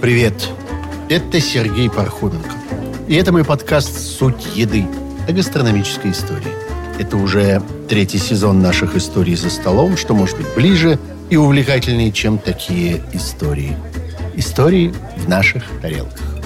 Привет, это Сергей Пархоменко. И это мой подкаст «Суть еды» о гастрономической истории. Это уже третий сезон наших историй за столом, что может быть ближе и увлекательнее, чем такие истории. Истории в наших тарелках.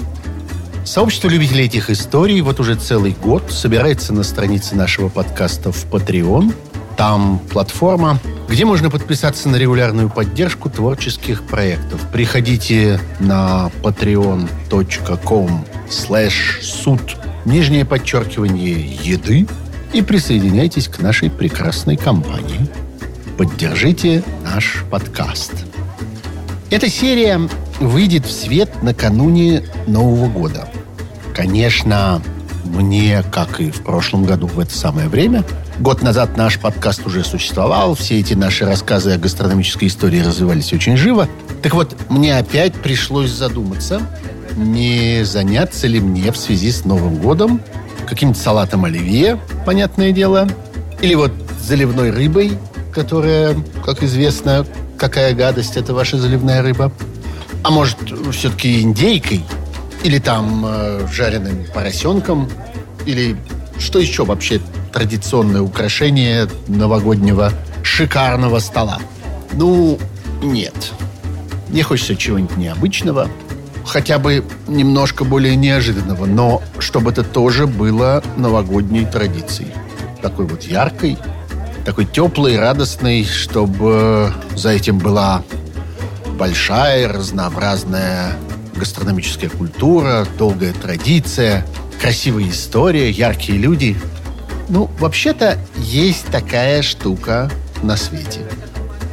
Сообщество любителей этих историй вот уже целый год собирается на странице нашего подкаста в Patreon. Там платформа, где можно подписаться на регулярную поддержку творческих проектов. Приходите на patreon.com slash суд нижнее подчеркивание еды и присоединяйтесь к нашей прекрасной компании. Поддержите наш подкаст. Эта серия выйдет в свет накануне Нового года. Конечно, мне, как и в прошлом году в это самое время, год назад наш подкаст уже существовал, все эти наши рассказы о гастрономической истории развивались очень живо. Так вот, мне опять пришлось задуматься, не заняться ли мне в связи с Новым годом каким-то салатом оливье, понятное дело, или вот заливной рыбой, которая, как известно, какая гадость это ваша заливная рыба. А может, все-таки индейкой? Или там э, жареным поросенком? Или что еще вообще традиционное украшение новогоднего шикарного стола? Ну, нет. Мне хочется чего-нибудь необычного, хотя бы немножко более неожиданного, но чтобы это тоже было новогодней традицией. Такой вот яркой, такой теплый, радостный, чтобы за этим была большая, разнообразная гастрономическая культура, долгая традиция, красивая история, яркие люди. Ну, вообще-то, есть такая штука на свете.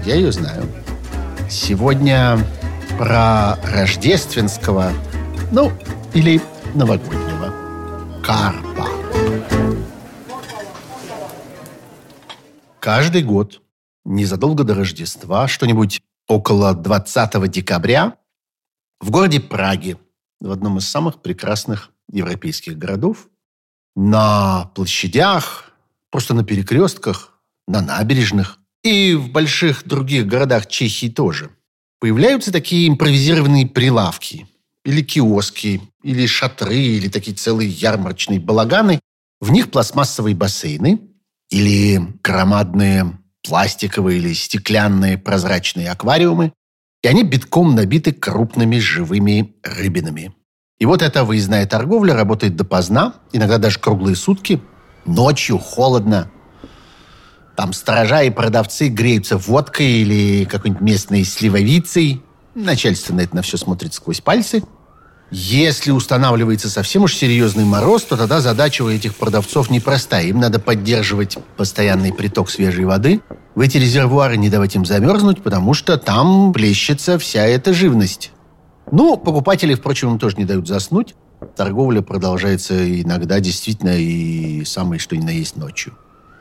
Я ее знаю. Сегодня про рождественского, ну, или новогоднего карпа. Каждый год, незадолго до Рождества, что-нибудь около 20 декабря, в городе Праге, в одном из самых прекрасных европейских городов, на площадях, просто на перекрестках, на набережных и в больших других городах Чехии тоже появляются такие импровизированные прилавки или киоски, или шатры, или такие целые ярмарочные балаганы. В них пластмассовые бассейны – или громадные пластиковые или стеклянные прозрачные аквариумы, и они битком набиты крупными живыми рыбинами. И вот эта выездная торговля работает допоздна, иногда даже круглые сутки. Ночью холодно. Там сторожа и продавцы греются водкой или какой-нибудь местной сливовицей. Начальство на это на все смотрит сквозь пальцы – если устанавливается совсем уж серьезный мороз, то тогда задача у этих продавцов непростая. Им надо поддерживать постоянный приток свежей воды, в эти резервуары не давать им замерзнуть, потому что там плещется вся эта живность. Ну, покупатели, впрочем, им тоже не дают заснуть. Торговля продолжается иногда действительно и самое что ни на есть ночью.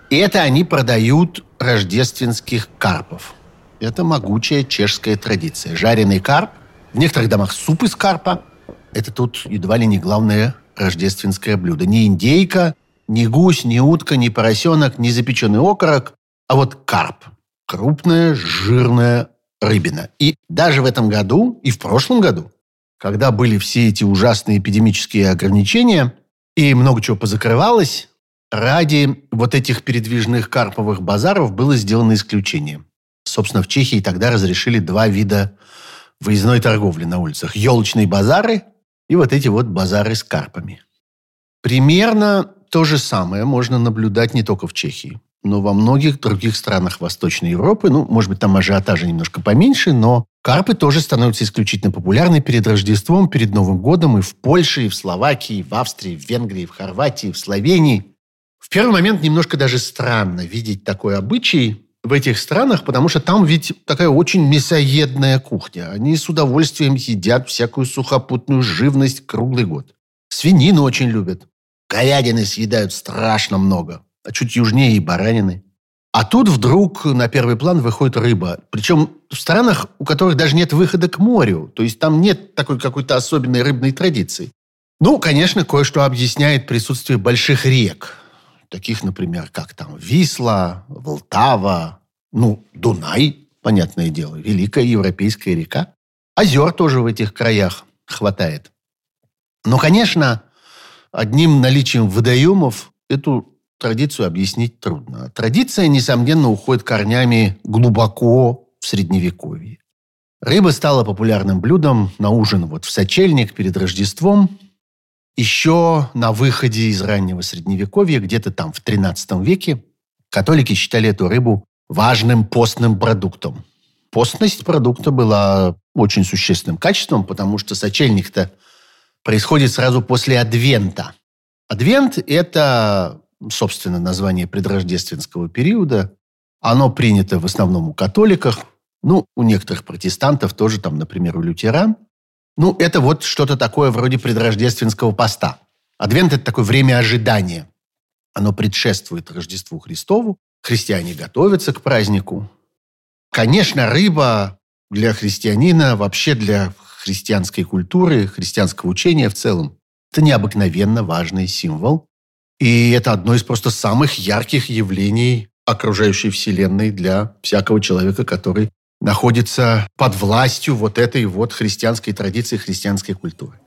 И это они продают рождественских карпов. Это могучая чешская традиция. Жареный карп, в некоторых домах суп из карпа – это тут едва ли не главное рождественское блюдо. Не индейка, не гусь, не утка, не поросенок, не запеченный окорок, а вот карп. Крупная, жирная рыбина. И даже в этом году, и в прошлом году, когда были все эти ужасные эпидемические ограничения, и много чего позакрывалось, ради вот этих передвижных карповых базаров было сделано исключение. Собственно, в Чехии тогда разрешили два вида выездной торговли на улицах. Елочные базары и вот эти вот базары с карпами. Примерно то же самое можно наблюдать не только в Чехии, но во многих других странах Восточной Европы. Ну, может быть, там ажиотажа немножко поменьше, но карпы тоже становятся исключительно популярны перед Рождеством, перед Новым годом и в Польше, и в Словакии, и в Австрии, и в Венгрии, и в Хорватии, и в Словении. В первый момент немножко даже странно видеть такой обычай, в этих странах, потому что там ведь такая очень мясоедная кухня. Они с удовольствием едят всякую сухопутную живность круглый год. Свинину очень любят. Говядины съедают страшно много. А чуть южнее баранины. А тут вдруг на первый план выходит рыба. Причем в странах, у которых даже нет выхода к морю. То есть там нет такой какой-то особенной рыбной традиции. Ну, конечно, кое-что объясняет присутствие больших рек таких, например, как там Висла, Волтава, Ну, Дунай, понятное дело, великая европейская река. Озер тоже в этих краях хватает. Но, конечно, одним наличием водоемов эту традицию объяснить трудно. Традиция, несомненно, уходит корнями глубоко в Средневековье. Рыба стала популярным блюдом на ужин вот в сочельник перед Рождеством. Еще на выходе из раннего Средневековья, где-то там в XIII веке, католики считали эту рыбу важным постным продуктом. Постность продукта была очень существенным качеством, потому что сочельник-то происходит сразу после Адвента. Адвент – это, собственно, название предрождественского периода. Оно принято в основном у католиков, ну, у некоторых протестантов тоже, там, например, у лютеран. Ну, это вот что-то такое вроде предрождественского поста. Адвент – это такое время ожидания. Оно предшествует Рождеству Христову. Христиане готовятся к празднику. Конечно, рыба для христианина, вообще для христианской культуры, христианского учения в целом, это необыкновенно важный символ. И это одно из просто самых ярких явлений окружающей Вселенной для всякого человека, который находится под властью вот этой вот христианской традиции, христианской культуры.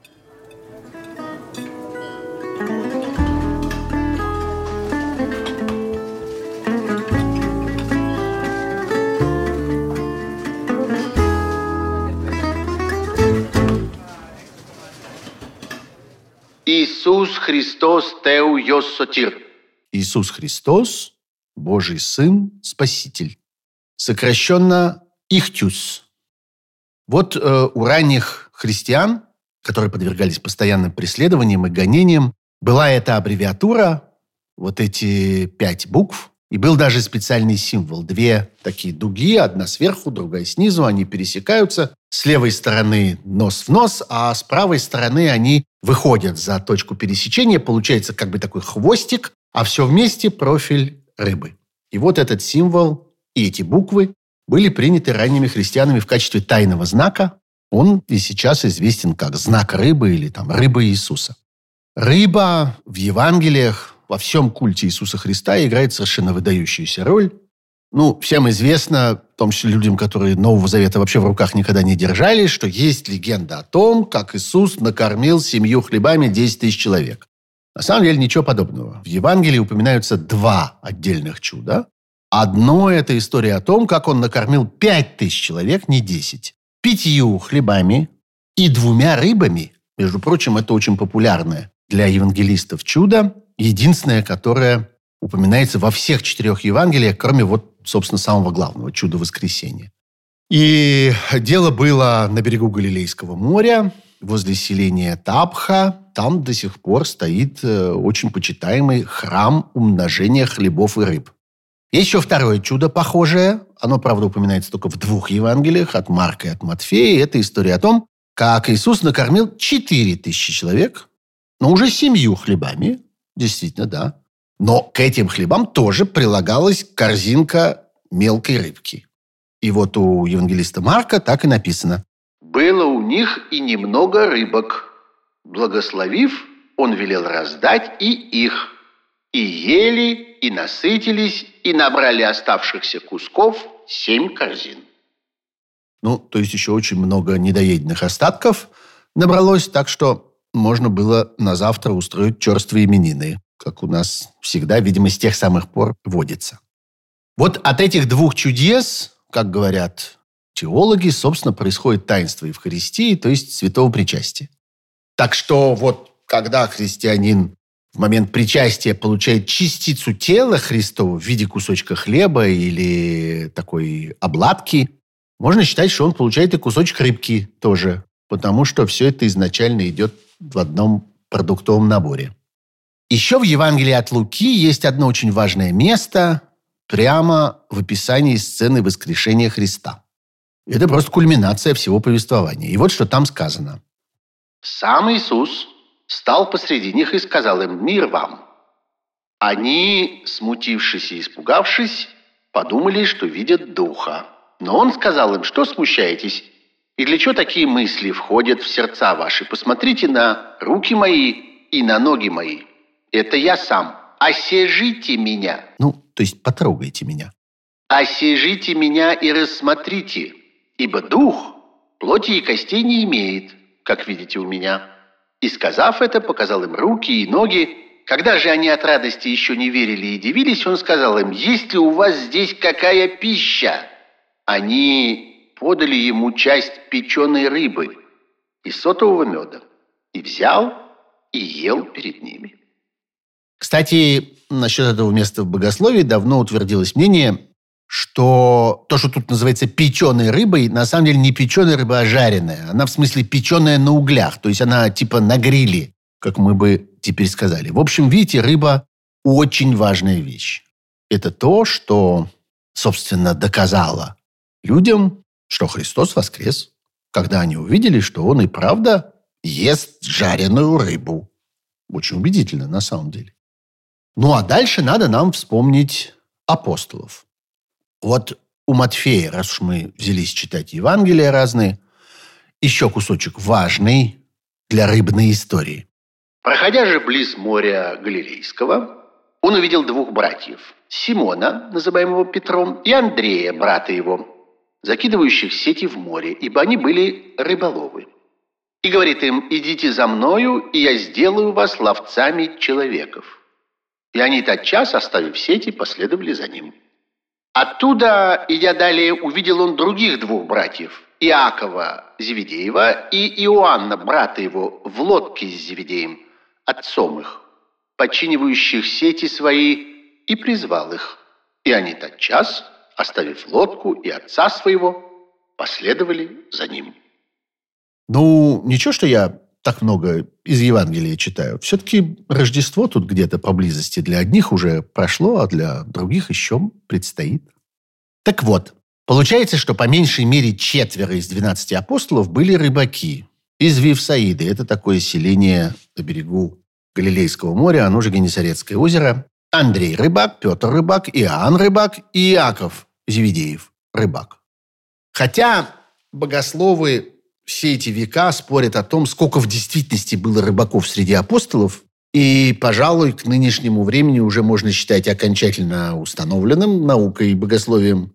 Иисус Христос Теу Йоссотир. Иисус Христос, Божий Сын, Спаситель. Сокращенно Ихтюс. Вот э, у ранних христиан, которые подвергались постоянным преследованиям и гонениям, была эта аббревиатура, вот эти пять букв, и был даже специальный символ. Две такие дуги, одна сверху, другая снизу, они пересекаются. С левой стороны нос в нос, а с правой стороны они выходят за точку пересечения. Получается как бы такой хвостик, а все вместе профиль рыбы. И вот этот символ и эти буквы были приняты ранними христианами в качестве тайного знака. Он и сейчас известен как знак рыбы или там рыба Иисуса. Рыба в Евангелиях, во всем культе Иисуса Христа играет совершенно выдающуюся роль. Ну, всем известно, в том числе людям, которые Нового Завета вообще в руках никогда не держали, что есть легенда о том, как Иисус накормил семью хлебами 10 тысяч человек. На самом деле ничего подобного. В Евангелии упоминаются два отдельных чуда. Одно – это история о том, как он накормил пять тысяч человек, не десять, пятью хлебами и двумя рыбами. Между прочим, это очень популярное для евангелистов чудо, единственное, которое упоминается во всех четырех Евангелиях, кроме вот, собственно, самого главного – чуда воскресения. И дело было на берегу Галилейского моря, возле селения Тапха. Там до сих пор стоит э, очень почитаемый храм умножения хлебов и рыб. Есть еще второе чудо похожее. Оно, правда, упоминается только в двух Евангелиях, от Марка и от Матфея. Это история о том, как Иисус накормил 4 тысячи человек, но уже семью хлебами. Действительно, да. Но к этим хлебам тоже прилагалась корзинка мелкой рыбки. И вот у евангелиста Марка так и написано. «Было у них и немного рыбок. Благословив, он велел раздать и их. И ели, и насытились, и набрали оставшихся кусков семь корзин. Ну, то есть еще очень много недоеденных остатков набралось, так что можно было на завтра устроить черствые именины, как у нас всегда, видимо, с тех самых пор водится. Вот от этих двух чудес, как говорят теологи, собственно, происходит таинство Евхаристии, то есть святого причастия. Так что вот когда христианин в момент причастия получает частицу тела Христова в виде кусочка хлеба или такой обладки, можно считать, что он получает и кусочек рыбки тоже, потому что все это изначально идет в одном продуктовом наборе. Еще в Евангелии от Луки есть одно очень важное место прямо в описании сцены воскрешения Христа. Это просто кульминация всего повествования. И вот что там сказано. «Сам Иисус, стал посреди них и сказал им «Мир вам». Они, смутившись и испугавшись, подумали, что видят духа. Но он сказал им, что смущаетесь, и для чего такие мысли входят в сердца ваши? Посмотрите на руки мои и на ноги мои. Это я сам. Осежите меня. Ну, то есть потрогайте меня. «Осижите меня и рассмотрите, ибо дух плоти и костей не имеет, как видите у меня». И, сказав это, показал им руки и ноги. Когда же они от радости еще не верили и дивились, он сказал им, «Есть ли у вас здесь какая пища?» Они подали ему часть печеной рыбы и сотового меда, и взял и ел перед ними. Кстати, насчет этого места в богословии давно утвердилось мнение, что то, что тут называется печеной рыбой, на самом деле не печеная рыба, а жареная. Она в смысле печеная на углях, то есть она типа на гриле, как мы бы теперь сказали. В общем, видите, рыба очень важная вещь. Это то, что, собственно, доказало людям, что Христос воскрес, когда они увидели, что Он и правда ест жареную рыбу. Очень убедительно, на самом деле. Ну, а дальше надо нам вспомнить апостолов. Вот у Матфея, раз уж мы взялись читать Евангелия разные, еще кусочек важный для рыбной истории. Проходя же близ моря Галилейского, он увидел двух братьев. Симона, называемого Петром, и Андрея, брата его, закидывающих сети в море, ибо они были рыболовы. И говорит им, идите за мною, и я сделаю вас ловцами человеков. И они тотчас, оставив сети, последовали за ним. Оттуда, идя далее, увидел он других двух братьев, Иакова Зеведеева и Иоанна, брата его, в лодке с Зеведеем, отцом их, подчинивающих сети свои, и призвал их. И они тотчас, оставив лодку и отца своего, последовали за ним. Ну, ничего, что я так много из Евангелия читаю. Все-таки Рождество тут где-то поблизости. Для одних уже прошло, а для других еще предстоит. Так вот, получается, что по меньшей мере четверо из 12 апостолов были рыбаки из Вивсаиды. Это такое селение на берегу Галилейского моря, оно же Генесарецкое озеро. Андрей рыбак, Петр рыбак, Иоанн рыбак и Иаков Зеведеев рыбак. Хотя богословы все эти века спорят о том, сколько в действительности было рыбаков среди апостолов, и, пожалуй, к нынешнему времени уже можно считать окончательно установленным наукой и богословием,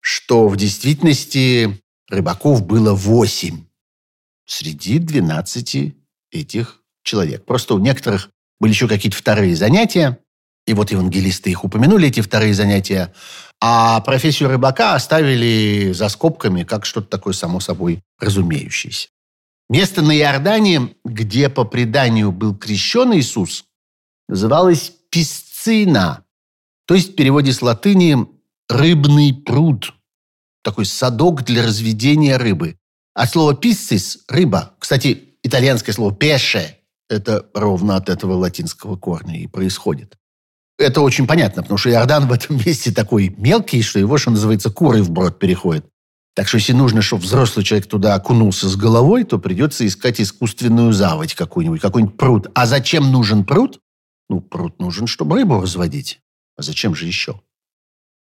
что в действительности рыбаков было восемь среди двенадцати этих человек. Просто у некоторых были еще какие-то вторые занятия, и вот евангелисты их упомянули, эти вторые занятия, а профессию рыбака оставили за скобками, как что-то такое само собой разумеющееся. Место на Иордане, где по преданию был крещен Иисус, называлось Писцина, то есть в переводе с латыни «рыбный пруд», такой садок для разведения рыбы. А слово «писцис» – рыба. Кстати, итальянское слово «пеше» – это ровно от этого латинского корня и происходит это очень понятно, потому что Иордан в этом месте такой мелкий, что его, что называется, куры в брод переходит. Так что если нужно, чтобы взрослый человек туда окунулся с головой, то придется искать искусственную заводь какую-нибудь, какой-нибудь пруд. А зачем нужен пруд? Ну, пруд нужен, чтобы рыбу разводить. А зачем же еще?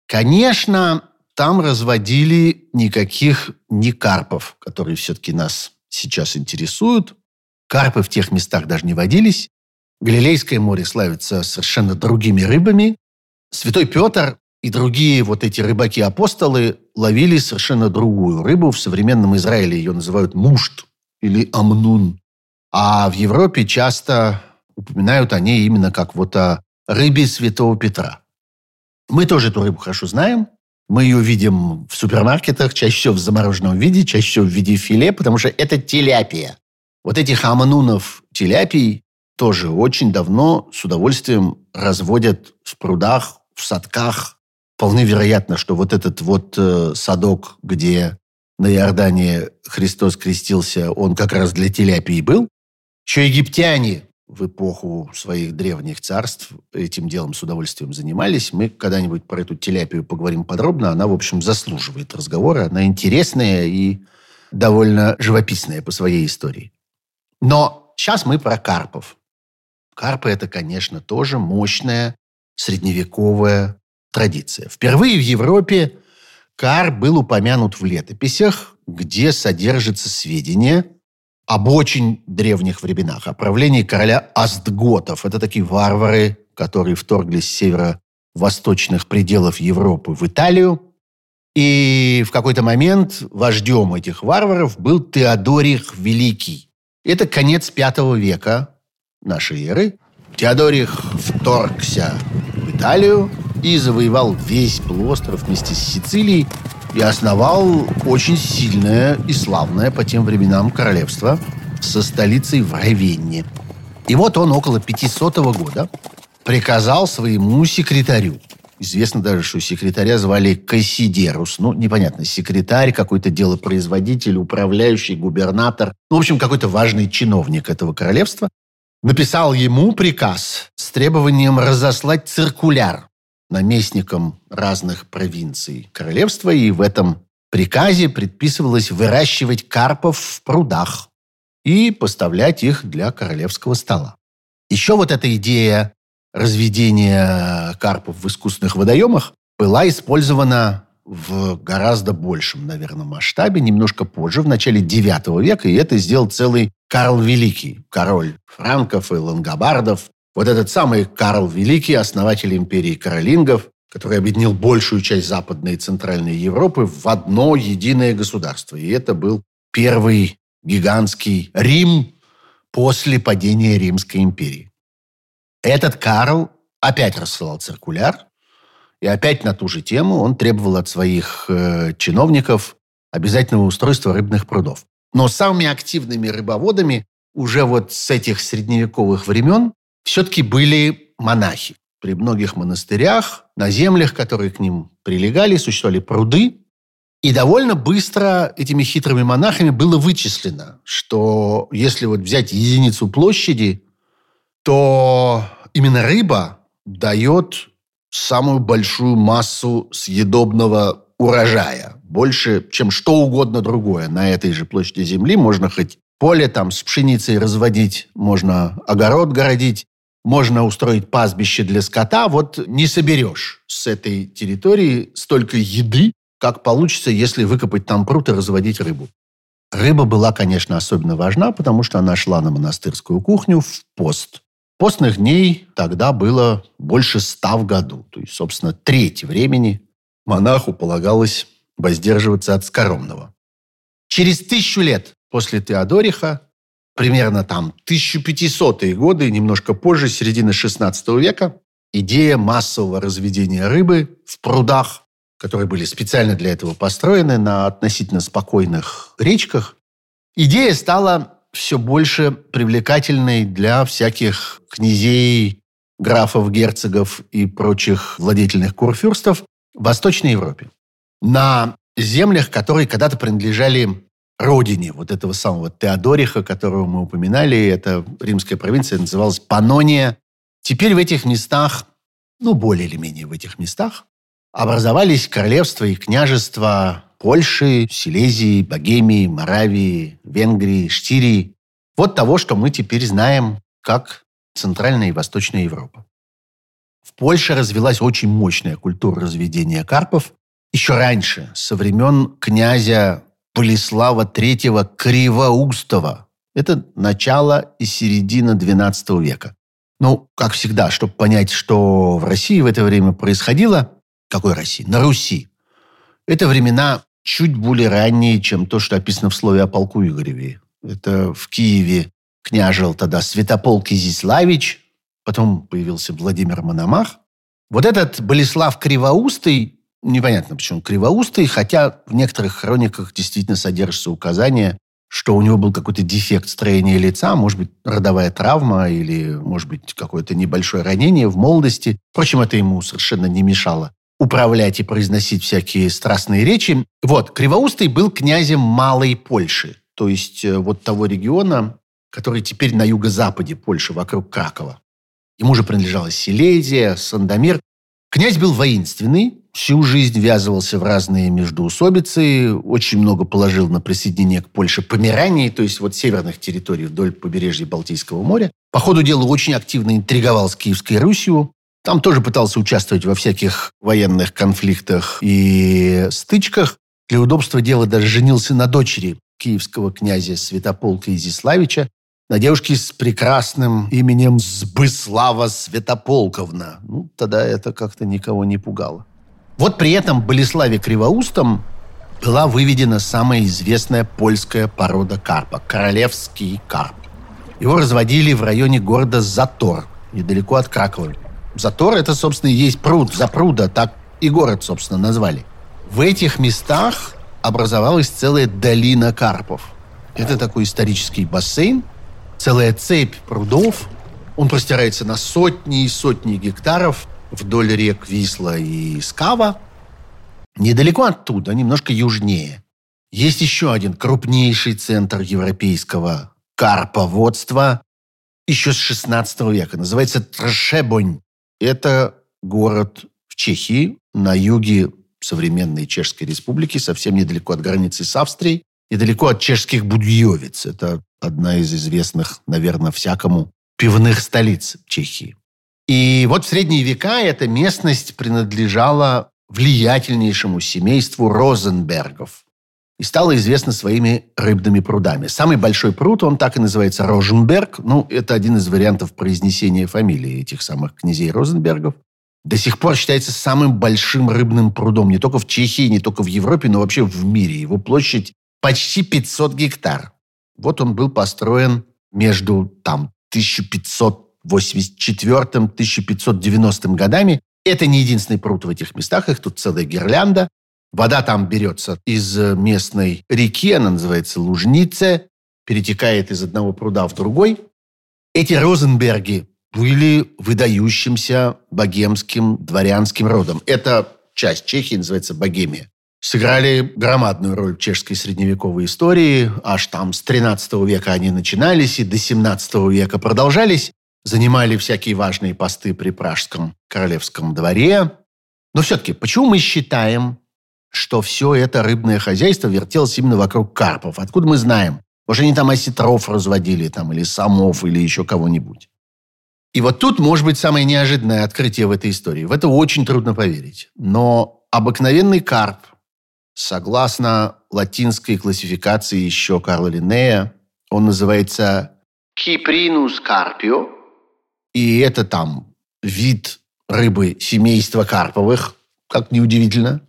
Конечно, там разводили никаких не карпов, которые все-таки нас сейчас интересуют. Карпы в тех местах даже не водились. Галилейское море славится совершенно другими рыбами. Святой Петр и другие вот эти рыбаки-апостолы ловили совершенно другую рыбу. В современном Израиле ее называют мушт или амнун. А в Европе часто упоминают о ней именно как вот о рыбе Святого Петра. Мы тоже эту рыбу хорошо знаем. Мы ее видим в супермаркетах, чаще всего в замороженном виде, чаще всего в виде филе, потому что это теляпия. Вот этих аманунов теляпий тоже очень давно с удовольствием разводят в прудах, в садках. Вполне вероятно, что вот этот вот э, садок, где на Иордане Христос крестился, он как раз для теляпии был. Еще египтяне в эпоху своих древних царств этим делом с удовольствием занимались. Мы когда-нибудь про эту теляпию поговорим подробно. Она, в общем, заслуживает разговора. Она интересная и довольно живописная по своей истории. Но сейчас мы про карпов. Карпы – это, конечно, тоже мощная средневековая традиция. Впервые в Европе карп был упомянут в летописях, где содержится сведения об очень древних временах, о правлении короля Астготов. Это такие варвары, которые вторглись с северо-восточных пределов Европы в Италию И в какой-то момент вождем этих варваров был Теодорих Великий. Это конец V века нашей эры. Теодорих вторгся в Италию и завоевал весь полуостров вместе с Сицилией и основал очень сильное и славное по тем временам королевство со столицей в Равенне. И вот он около 500 года приказал своему секретарю Известно даже, что секретаря звали Кассидерус. Ну, непонятно, секретарь, какой-то делопроизводитель, управляющий, губернатор. Ну, в общем, какой-то важный чиновник этого королевства. Написал ему приказ с требованием разослать циркуляр наместникам разных провинций королевства. И в этом приказе предписывалось выращивать карпов в прудах и поставлять их для королевского стола. Еще вот эта идея разведения карпов в искусственных водоемах была использована в гораздо большем, наверное, масштабе, немножко позже, в начале IX века, и это сделал целый Карл Великий, король франков и лангобардов. Вот этот самый Карл Великий, основатель империи каролингов, который объединил большую часть Западной и Центральной Европы в одно единое государство. И это был первый гигантский Рим после падения Римской империи. Этот Карл опять рассылал циркуляр, и опять на ту же тему он требовал от своих э, чиновников обязательного устройства рыбных прудов. Но самыми активными рыбоводами уже вот с этих средневековых времен все-таки были монахи. При многих монастырях, на землях, которые к ним прилегали, существовали пруды. И довольно быстро этими хитрыми монахами было вычислено, что если вот взять единицу площади, то именно рыба дает самую большую массу съедобного урожая. Больше, чем что угодно другое. На этой же площади земли можно хоть поле там с пшеницей разводить, можно огород городить, можно устроить пастбище для скота. Вот не соберешь с этой территории столько еды, как получится, если выкопать там пруд и разводить рыбу. Рыба была, конечно, особенно важна, потому что она шла на монастырскую кухню в пост. Постных дней тогда было больше ста в году. То есть, собственно, треть времени монаху полагалось воздерживаться от скоромного. Через тысячу лет после Теодориха, примерно там 1500-е годы, немножко позже, середины 16 века, идея массового разведения рыбы в прудах, которые были специально для этого построены на относительно спокойных речках, идея стала все больше привлекательной для всяких князей, графов, герцогов и прочих владетельных курфюрстов в Восточной Европе. На землях, которые когда-то принадлежали родине вот этого самого Теодориха, которого мы упоминали, это римская провинция, называлась Панония. Теперь в этих местах, ну, более или менее в этих местах, образовались королевства и княжества Польши, Силезии, Богемии, Моравии, Венгрии, Штирии. Вот того, что мы теперь знаем как Центральная и Восточная Европа. В Польше развилась очень мощная культура разведения карпов. Еще раньше, со времен князя Полислава III Кривоустова. Это начало и середина XII века. Ну, как всегда, чтобы понять, что в России в это время происходило, какой России? На Руси. Это времена чуть более ранние, чем то, что описано в слове о полку Игореве. Это в Киеве княжил тогда Святополк Изиславич, потом появился Владимир Мономах. Вот этот Болеслав Кривоустый, непонятно почему Кривоустый, хотя в некоторых хрониках действительно содержится указание, что у него был какой-то дефект строения лица, может быть, родовая травма или, может быть, какое-то небольшое ранение в молодости. Впрочем, это ему совершенно не мешало управлять и произносить всякие страстные речи. Вот, Кривоустый был князем Малой Польши, то есть э, вот того региона, который теперь на юго-западе Польши, вокруг Кракова. Ему же принадлежала Силезия, Сандомир. Князь был воинственный, всю жизнь ввязывался в разные междоусобицы, очень много положил на присоединение к Польше Померании, то есть вот северных территорий вдоль побережья Балтийского моря. По ходу дела очень активно интриговал с Киевской Русью, там тоже пытался участвовать во всяких военных конфликтах и стычках. Для удобства дела даже женился на дочери киевского князя Святополка Изиславича, на девушке с прекрасным именем Сбыслава Святополковна. Ну, тогда это как-то никого не пугало. Вот при этом Болеславе Кривоустом была выведена самая известная польская порода карпа – королевский карп. Его разводили в районе города Затор, недалеко от Кракова. Затор – это, собственно, и есть пруд, запруда, так и город, собственно, назвали. В этих местах образовалась целая долина карпов. Это такой исторический бассейн, целая цепь прудов. Он простирается на сотни и сотни гектаров вдоль рек Висла и Скава. Недалеко оттуда, немножко южнее, есть еще один крупнейший центр европейского карповодства еще с 16 века. Называется Трошебонь. Это город в Чехии, на юге современной Чешской Республики, совсем недалеко от границы с Австрией, недалеко от чешских Будьевиц. Это одна из известных, наверное, всякому пивных столиц Чехии. И вот в средние века эта местность принадлежала влиятельнейшему семейству Розенбергов и стала известна своими рыбными прудами. Самый большой пруд, он так и называется Розенберг. Ну, это один из вариантов произнесения фамилии этих самых князей Розенбергов до сих пор считается самым большим рыбным прудом не только в Чехии, не только в Европе, но вообще в мире. Его площадь почти 500 гектар. Вот он был построен между там 1584-1590 годами. Это не единственный пруд в этих местах, их тут целая гирлянда. Вода там берется из местной реки, она называется Лужнице, перетекает из одного пруда в другой. Эти Розенберги были выдающимся богемским дворянским родом. Это часть Чехии называется Богемия. Сыграли громадную роль в чешской средневековой истории. Аж там с 13 века они начинались и до 17 века продолжались. Занимали всякие важные посты при Пражском королевском дворе. Но все-таки, почему мы считаем, что все это рыбное хозяйство вертелось именно вокруг карпов? Откуда мы знаем? Может, они там осетров разводили, там, или самов, или еще кого-нибудь? И вот тут может быть самое неожиданное открытие в этой истории. В это очень трудно поверить. Но обыкновенный карп, согласно латинской классификации еще Карла Линнея, он называется Кипринус карпио. И это там вид рыбы семейства карповых, как неудивительно.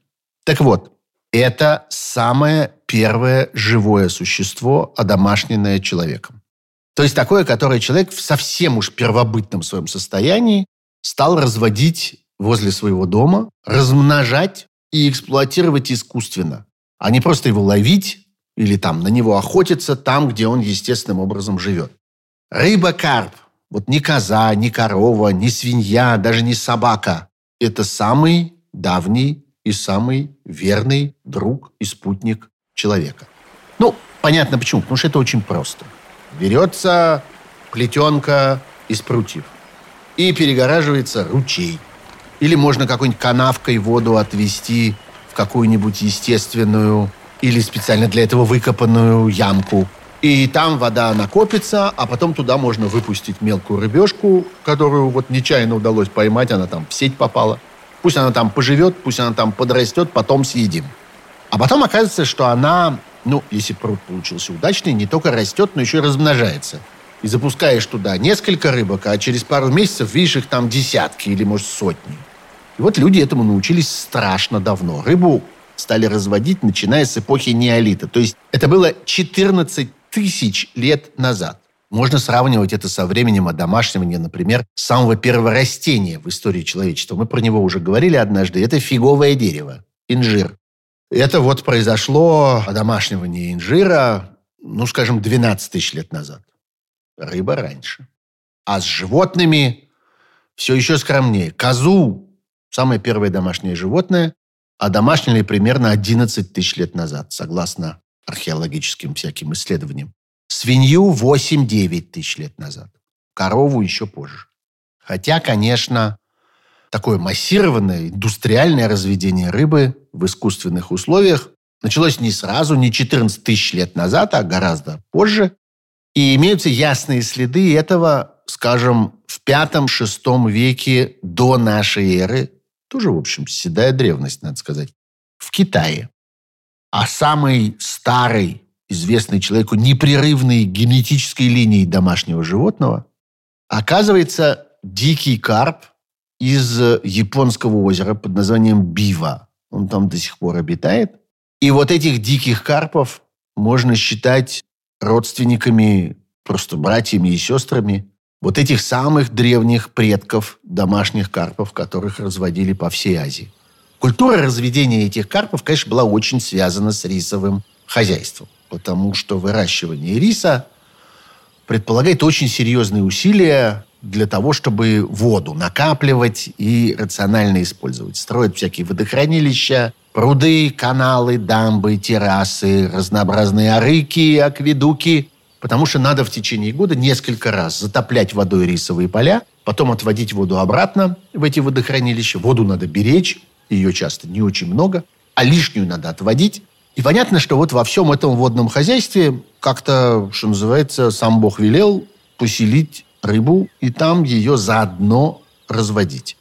Так вот, это самое первое живое существо, одомашненное человеком. То есть такое, которое человек в совсем уж первобытном своем состоянии стал разводить возле своего дома, размножать и эксплуатировать искусственно, а не просто его ловить или там на него охотиться там, где он естественным образом живет. Рыба-карп, вот ни коза, ни корова, ни свинья, даже не собака, это самый давний и самый верный друг и спутник человека. Ну, понятно почему, потому что это очень просто – берется плетенка из прутьев и перегораживается ручей. Или можно какой-нибудь канавкой воду отвести в какую-нибудь естественную или специально для этого выкопанную ямку. И там вода накопится, а потом туда можно выпустить мелкую рыбешку, которую вот нечаянно удалось поймать, она там в сеть попала. Пусть она там поживет, пусть она там подрастет, потом съедим. А потом оказывается, что она ну, если пруд получился удачный, не только растет, но еще и размножается. И запускаешь туда несколько рыбок, а через пару месяцев видишь их там десятки или, может, сотни. И вот люди этому научились страшно давно. Рыбу стали разводить, начиная с эпохи неолита. То есть это было 14 тысяч лет назад. Можно сравнивать это со временем одомашнивания, например, самого первого растения в истории человечества. Мы про него уже говорили однажды. Это фиговое дерево, инжир. Это вот произошло домашнивание инжира, ну, скажем, 12 тысяч лет назад. Рыба раньше. А с животными все еще скромнее. Козу, самое первое домашнее животное, а домашнили примерно 11 тысяч лет назад, согласно археологическим всяким исследованиям. Свинью 8-9 тысяч лет назад. Корову еще позже. Хотя, конечно, такое массированное индустриальное разведение рыбы в искусственных условиях началось не сразу, не 14 тысяч лет назад, а гораздо позже. И имеются ясные следы этого, скажем, в пятом-шестом веке до нашей эры, тоже, в общем, седая древность, надо сказать, в Китае. А самый старый, известный человеку непрерывной генетической линией домашнего животного, оказывается, дикий карп из японского озера под названием Бива. Он там до сих пор обитает. И вот этих диких карпов можно считать родственниками, просто братьями и сестрами вот этих самых древних предков домашних карпов, которых разводили по всей Азии. Культура разведения этих карпов, конечно, была очень связана с рисовым хозяйством, потому что выращивание риса предполагает очень серьезные усилия для того, чтобы воду накапливать и рационально использовать. Строят всякие водохранилища, пруды, каналы, дамбы, террасы, разнообразные арыки, акведуки – потому что надо в течение года несколько раз затоплять водой рисовые поля, потом отводить воду обратно в эти водохранилища. Воду надо беречь, ее часто не очень много, а лишнюю надо отводить. И понятно, что вот во всем этом водном хозяйстве как-то, что называется, сам Бог велел поселить рыбу и там ее заодно разводить.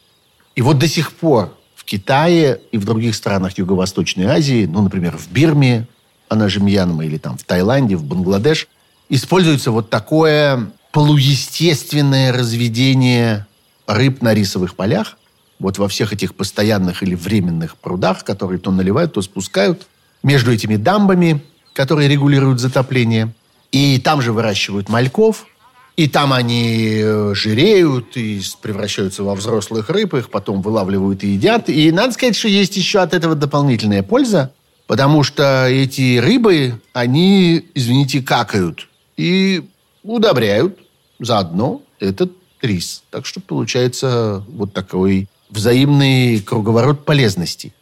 И вот до сих пор в Китае и в других странах Юго-Восточной Азии, ну, например, в Бирме, она же Мьянма, или там в Таиланде, в Бангладеш – используется вот такое полуестественное разведение рыб на рисовых полях, вот во всех этих постоянных или временных прудах, которые то наливают, то спускают, между этими дамбами, которые регулируют затопление. И там же выращивают мальков, и там они э, жиреют и превращаются во взрослых рыб, их потом вылавливают и едят. И надо сказать, что есть еще от этого дополнительная польза, потому что эти рыбы, они, извините, какают и удобряют заодно этот рис. Так что получается вот такой взаимный круговорот полезностей.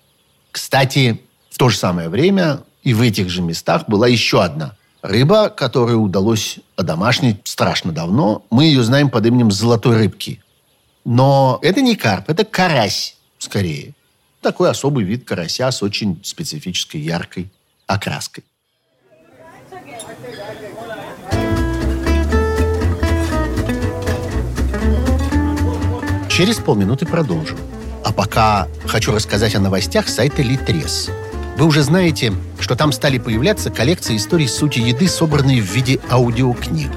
Кстати, то же самое время и в этих же местах была еще одна рыба, которую удалось одомашнить страшно давно. Мы ее знаем под именем золотой рыбки. Но это не карп, это карась скорее. Такой особый вид карася с очень специфической яркой окраской. Через полминуты продолжим. А пока хочу рассказать о новостях сайта Литрес. Вы уже знаете, что там стали появляться коллекции историй сути еды, собранные в виде аудиокниг.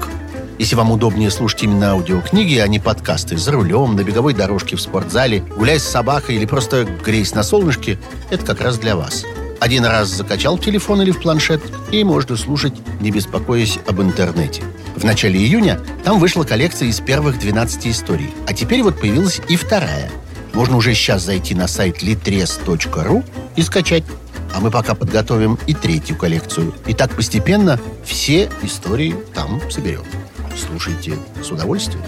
Если вам удобнее слушать именно аудиокниги, а не подкасты за рулем, на беговой дорожке, в спортзале, гуляя с собакой или просто греясь на солнышке, это как раз для вас – один раз закачал в телефон или в планшет, и можно слушать, не беспокоясь об интернете. В начале июня там вышла коллекция из первых 12 историй, а теперь вот появилась и вторая. Можно уже сейчас зайти на сайт litres.ru и скачать. А мы пока подготовим и третью коллекцию. И так постепенно все истории там соберем. Слушайте с удовольствием.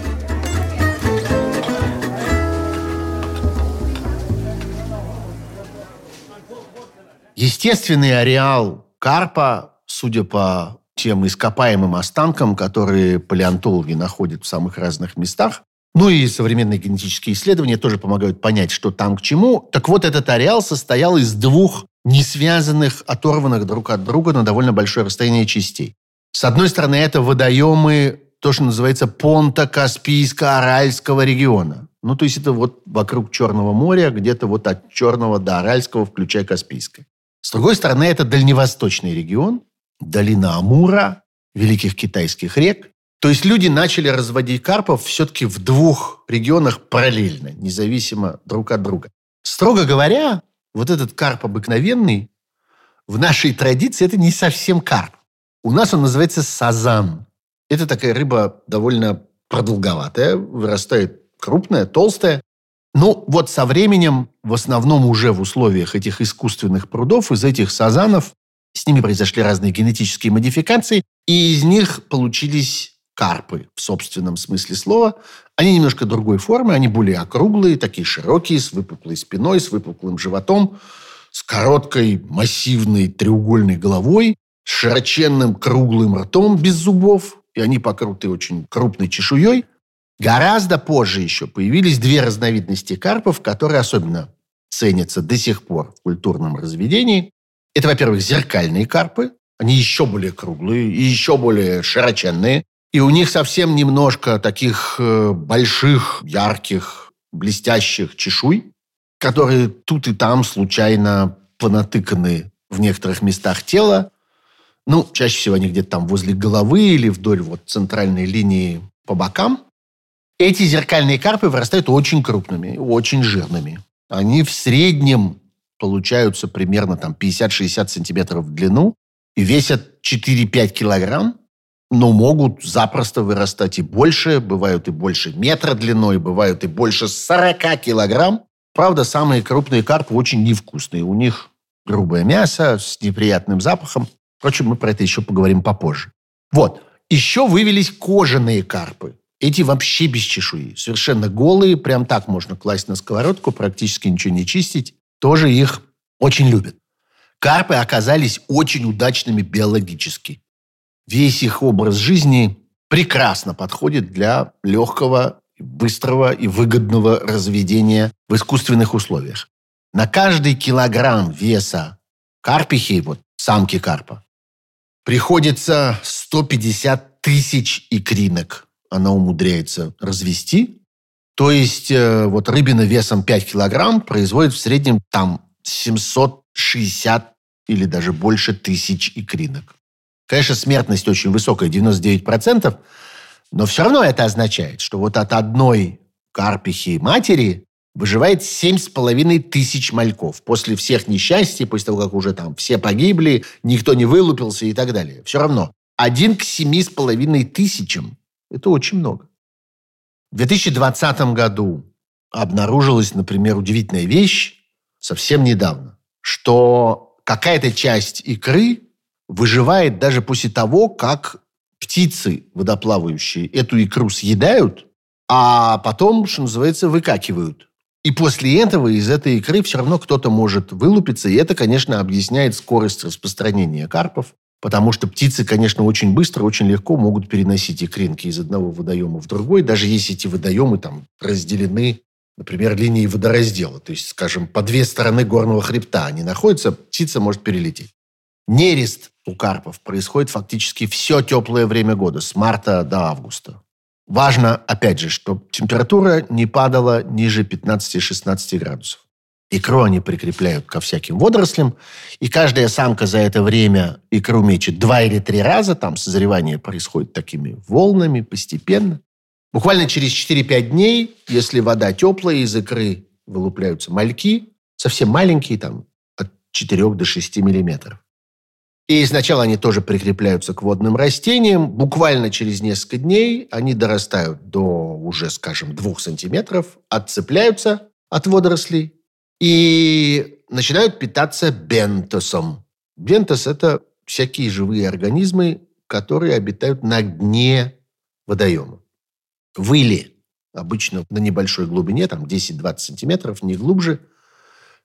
Естественный ареал карпа, судя по тем ископаемым останкам, которые палеонтологи находят в самых разных местах, ну и современные генетические исследования тоже помогают понять, что там к чему. Так вот, этот ареал состоял из двух не связанных, оторванных друг от друга на довольно большое расстояние частей. С одной стороны, это водоемы, то, что называется Понто-Каспийско-Аральского региона. Ну, то есть это вот вокруг Черного моря, где-то вот от Черного до Аральского, включая Каспийское. С другой стороны, это дальневосточный регион, долина Амура, великих китайских рек. То есть люди начали разводить карпов все-таки в двух регионах параллельно, независимо друг от друга. Строго говоря, вот этот карп обыкновенный, в нашей традиции это не совсем карп. У нас он называется сазан. Это такая рыба довольно продолговатая, вырастает крупная, толстая. Ну, вот со временем, в основном уже в условиях этих искусственных прудов, из этих сазанов, с ними произошли разные генетические модификации, и из них получились карпы в собственном смысле слова. Они немножко другой формы, они более округлые, такие широкие, с выпуклой спиной, с выпуклым животом, с короткой, массивной треугольной головой, с широченным круглым ртом без зубов, и они покрыты очень крупной чешуей – Гораздо позже еще появились две разновидности карпов, которые особенно ценятся до сих пор в культурном разведении. Это, во-первых, зеркальные карпы. Они еще более круглые и еще более широченные. И у них совсем немножко таких э, больших, ярких, блестящих чешуй, которые тут и там случайно понатыканы в некоторых местах тела. Ну, чаще всего они где-то там возле головы или вдоль вот центральной линии по бокам. Эти зеркальные карпы вырастают очень крупными, очень жирными. Они в среднем получаются примерно там 50-60 сантиметров в длину и весят 4-5 килограмм, но могут запросто вырастать и больше, бывают и больше метра длиной, бывают и больше 40 килограмм. Правда, самые крупные карпы очень невкусные. У них грубое мясо с неприятным запахом. Впрочем, мы про это еще поговорим попозже. Вот. Еще вывелись кожаные карпы. Эти вообще без чешуи. Совершенно голые. Прям так можно класть на сковородку, практически ничего не чистить. Тоже их очень любят. Карпы оказались очень удачными биологически. Весь их образ жизни прекрасно подходит для легкого, быстрого и выгодного разведения в искусственных условиях. На каждый килограмм веса карпихи, вот самки карпа, приходится 150 тысяч икринок. Она умудряется развести. То есть э, вот рыбина весом 5 килограмм производит в среднем там 760 или даже больше тысяч икринок. Конечно, смертность очень высокая, 99%, но все равно это означает, что вот от одной карпихи матери выживает семь с половиной тысяч мальков. После всех несчастий, после того, как уже там все погибли, никто не вылупился и так далее. Все равно. Один к семи с половиной тысячам – это очень много. В 2020 году обнаружилась, например, удивительная вещь совсем недавно, что какая-то часть икры выживает даже после того, как птицы водоплавающие эту икру съедают, а потом, что называется, выкакивают. И после этого из этой икры все равно кто-то может вылупиться, и это, конечно, объясняет скорость распространения карпов, потому что птицы, конечно, очень быстро, очень легко могут переносить икринки из одного водоема в другой, даже если эти водоемы там разделены, например, линией водораздела. То есть, скажем, по две стороны горного хребта они находятся, птица может перелететь. Нерест у карпов происходит фактически все теплое время года, с марта до августа. Важно, опять же, чтобы температура не падала ниже 15-16 градусов. Икру они прикрепляют ко всяким водорослям, и каждая самка за это время икру мечет два или три раза, там созревание происходит такими волнами постепенно. Буквально через 4-5 дней, если вода теплая, из икры вылупляются мальки, совсем маленькие, там от 4 до 6 миллиметров. И сначала они тоже прикрепляются к водным растениям. Буквально через несколько дней они дорастают до уже, скажем, двух сантиметров, отцепляются от водорослей и начинают питаться бентосом. Бентос – это всякие живые организмы, которые обитают на дне водоема. Выли обычно на небольшой глубине, там 10-20 сантиметров, не глубже –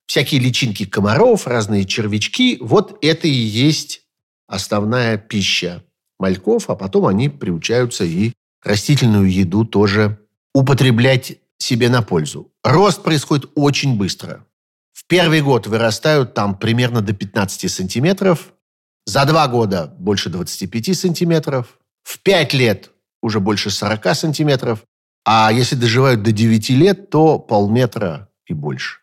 всякие личинки комаров, разные червячки. Вот это и есть основная пища мальков, а потом они приучаются и растительную еду тоже употреблять себе на пользу. Рост происходит очень быстро. В первый год вырастают там примерно до 15 сантиметров, за два года больше 25 сантиметров, в пять лет уже больше 40 сантиметров, а если доживают до 9 лет, то полметра и больше.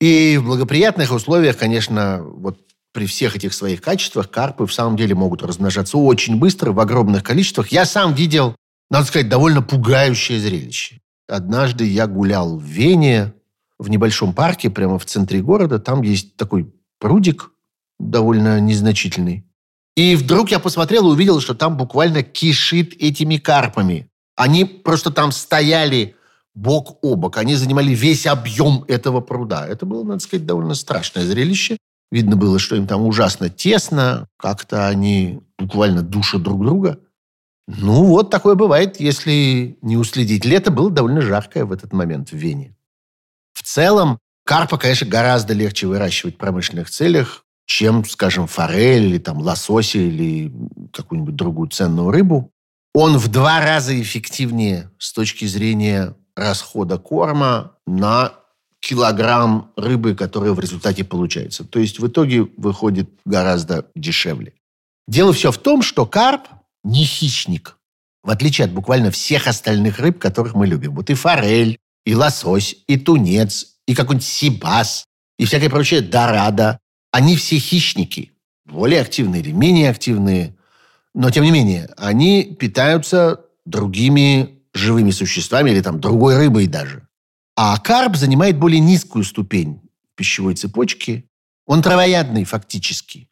И в благоприятных условиях, конечно, вот при всех этих своих качествах карпы в самом деле могут размножаться очень быстро, в огромных количествах. Я сам видел, надо сказать, довольно пугающее зрелище. Однажды я гулял в Вене, в небольшом парке, прямо в центре города. Там есть такой прудик довольно незначительный. И вдруг я посмотрел и увидел, что там буквально кишит этими карпами. Они просто там стояли бок о бок. Они занимали весь объем этого пруда. Это было, надо сказать, довольно страшное зрелище. Видно было, что им там ужасно тесно, как-то они буквально душат друг друга. Ну, вот такое бывает, если не уследить. Лето было довольно жаркое в этот момент в Вене. В целом, карпа, конечно, гораздо легче выращивать в промышленных целях, чем, скажем, форель или там лосося или какую-нибудь другую ценную рыбу. Он в два раза эффективнее с точки зрения расхода корма на килограмм рыбы, которая в результате получается. То есть в итоге выходит гораздо дешевле. Дело все в том, что карп не хищник, в отличие от буквально всех остальных рыб, которых мы любим. Вот и форель, и лосось, и тунец, и какой-нибудь сибас, и всякое прочее дорада. Они все хищники. Более активные или менее активные. Но, тем не менее, они питаются другими живыми существами или там другой рыбой даже. А карп занимает более низкую ступень пищевой цепочки. Он травоядный фактически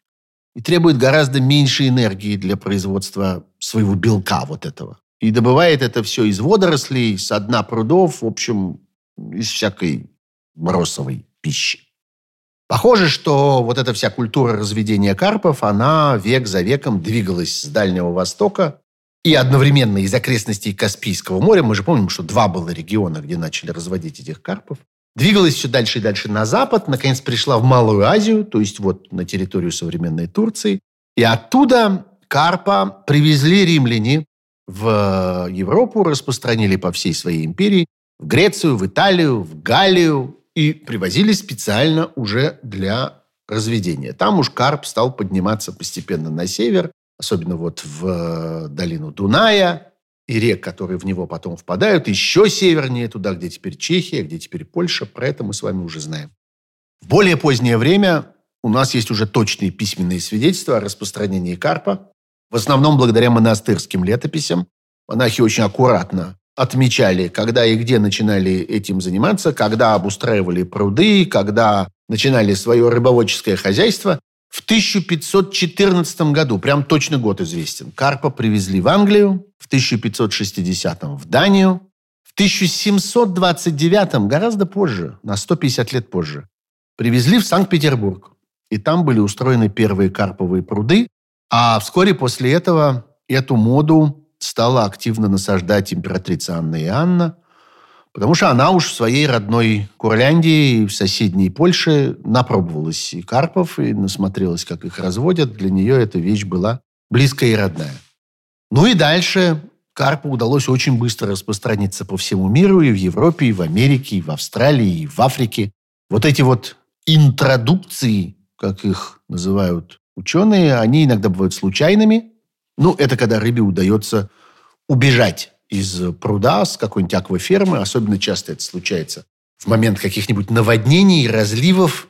и требует гораздо меньше энергии для производства своего белка вот этого. И добывает это все из водорослей, с дна прудов, в общем, из всякой бросовой пищи. Похоже, что вот эта вся культура разведения карпов, она век за веком двигалась с Дальнего Востока и одновременно из окрестностей Каспийского моря, мы же помним, что два было региона, где начали разводить этих карпов, двигалась все дальше и дальше на запад, наконец пришла в Малую Азию, то есть вот на территорию современной Турции, и оттуда карпа привезли римляне в Европу, распространили по всей своей империи, в Грецию, в Италию, в Галлию и привозили специально уже для разведения. Там уж карп стал подниматься постепенно на север, особенно вот в э, долину Дуная и рек, которые в него потом впадают, еще севернее туда, где теперь Чехия, где теперь Польша. Про это мы с вами уже знаем. В более позднее время у нас есть уже точные письменные свидетельства о распространении карпа, в основном благодаря монастырским летописям. Монахи очень аккуратно отмечали, когда и где начинали этим заниматься, когда обустраивали пруды, когда начинали свое рыбоводческое хозяйство. В 1514 году, прям точно год известен, карпа привезли в Англию, в 1560 в Данию, в 1729, гораздо позже, на 150 лет позже, привезли в Санкт-Петербург. И там были устроены первые карповые пруды, а вскоре после этого эту моду стала активно насаждать императрица Анна и Анна, потому что она уж в своей родной Курляндии, в соседней Польше напробовалась и карпов, и насмотрелась, как их разводят. Для нее эта вещь была близкая и родная. Ну и дальше карпу удалось очень быстро распространиться по всему миру, и в Европе, и в Америке, и в Австралии, и в Африке. Вот эти вот интродукции, как их называют ученые, они иногда бывают случайными, ну, это когда рыбе удается убежать из пруда с какой-нибудь аквафермы. Особенно часто это случается в момент каких-нибудь наводнений, разливов.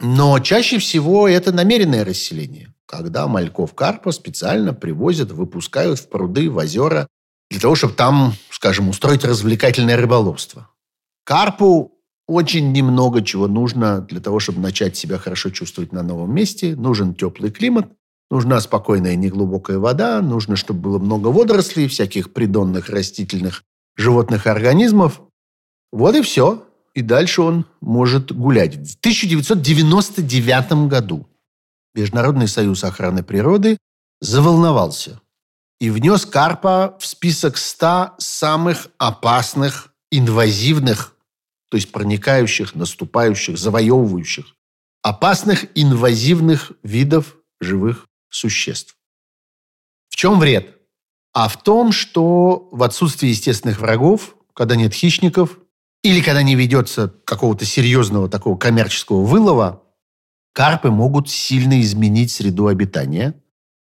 Но чаще всего это намеренное расселение, когда мальков карпа специально привозят, выпускают в пруды, в озера, для того, чтобы там, скажем, устроить развлекательное рыболовство. Карпу очень немного чего нужно для того, чтобы начать себя хорошо чувствовать на новом месте. Нужен теплый климат, Нужна спокойная неглубокая вода, нужно, чтобы было много водорослей, всяких придонных растительных животных организмов. Вот и все. И дальше он может гулять. В 1999 году Международный союз охраны природы заволновался и внес карпа в список 100 самых опасных, инвазивных, то есть проникающих, наступающих, завоевывающих, опасных инвазивных видов живых существ. В чем вред? А в том, что в отсутствии естественных врагов, когда нет хищников, или когда не ведется какого-то серьезного такого коммерческого вылова, карпы могут сильно изменить среду обитания.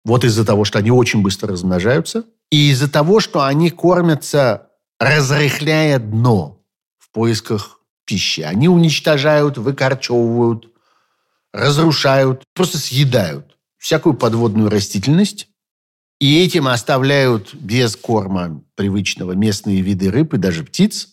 Вот из-за того, что они очень быстро размножаются, и из-за того, что они кормятся, разрыхляя дно в поисках пищи. Они уничтожают, выкорчевывают, разрушают, просто съедают всякую подводную растительность, и этим оставляют без корма привычного местные виды рыб и даже птиц,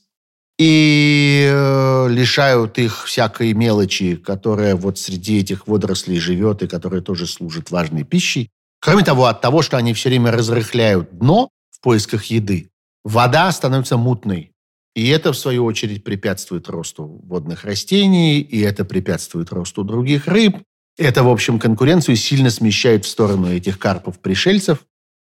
и э, лишают их всякой мелочи, которая вот среди этих водорослей живет и которая тоже служит важной пищей. Кроме того, от того, что они все время разрыхляют дно в поисках еды, вода становится мутной. И это, в свою очередь, препятствует росту водных растений, и это препятствует росту других рыб, это, в общем, конкуренцию сильно смещает в сторону этих карпов-пришельцев.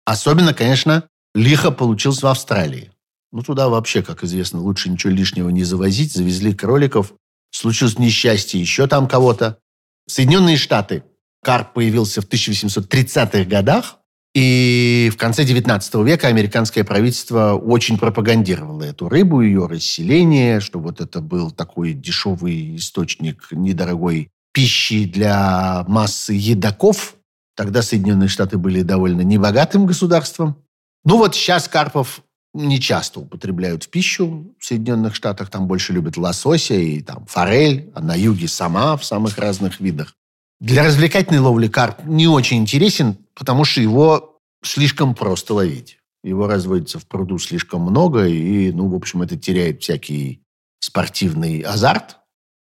Особенно, конечно, лихо получился в Австралии. Ну, туда вообще, как известно, лучше ничего лишнего не завозить. Завезли кроликов. Случилось несчастье еще там кого-то. Соединенные Штаты. Карп появился в 1830-х годах. И в конце 19 века американское правительство очень пропагандировало эту рыбу, ее расселение, что вот это был такой дешевый источник недорогой пищи для массы едоков. Тогда Соединенные Штаты были довольно небогатым государством. Ну вот сейчас карпов не часто употребляют в пищу в Соединенных Штатах. Там больше любят лосося и там форель, а на юге сама в самых разных видах. Для развлекательной ловли карп не очень интересен, потому что его слишком просто ловить. Его разводится в пруду слишком много, и, ну, в общем, это теряет всякий спортивный азарт.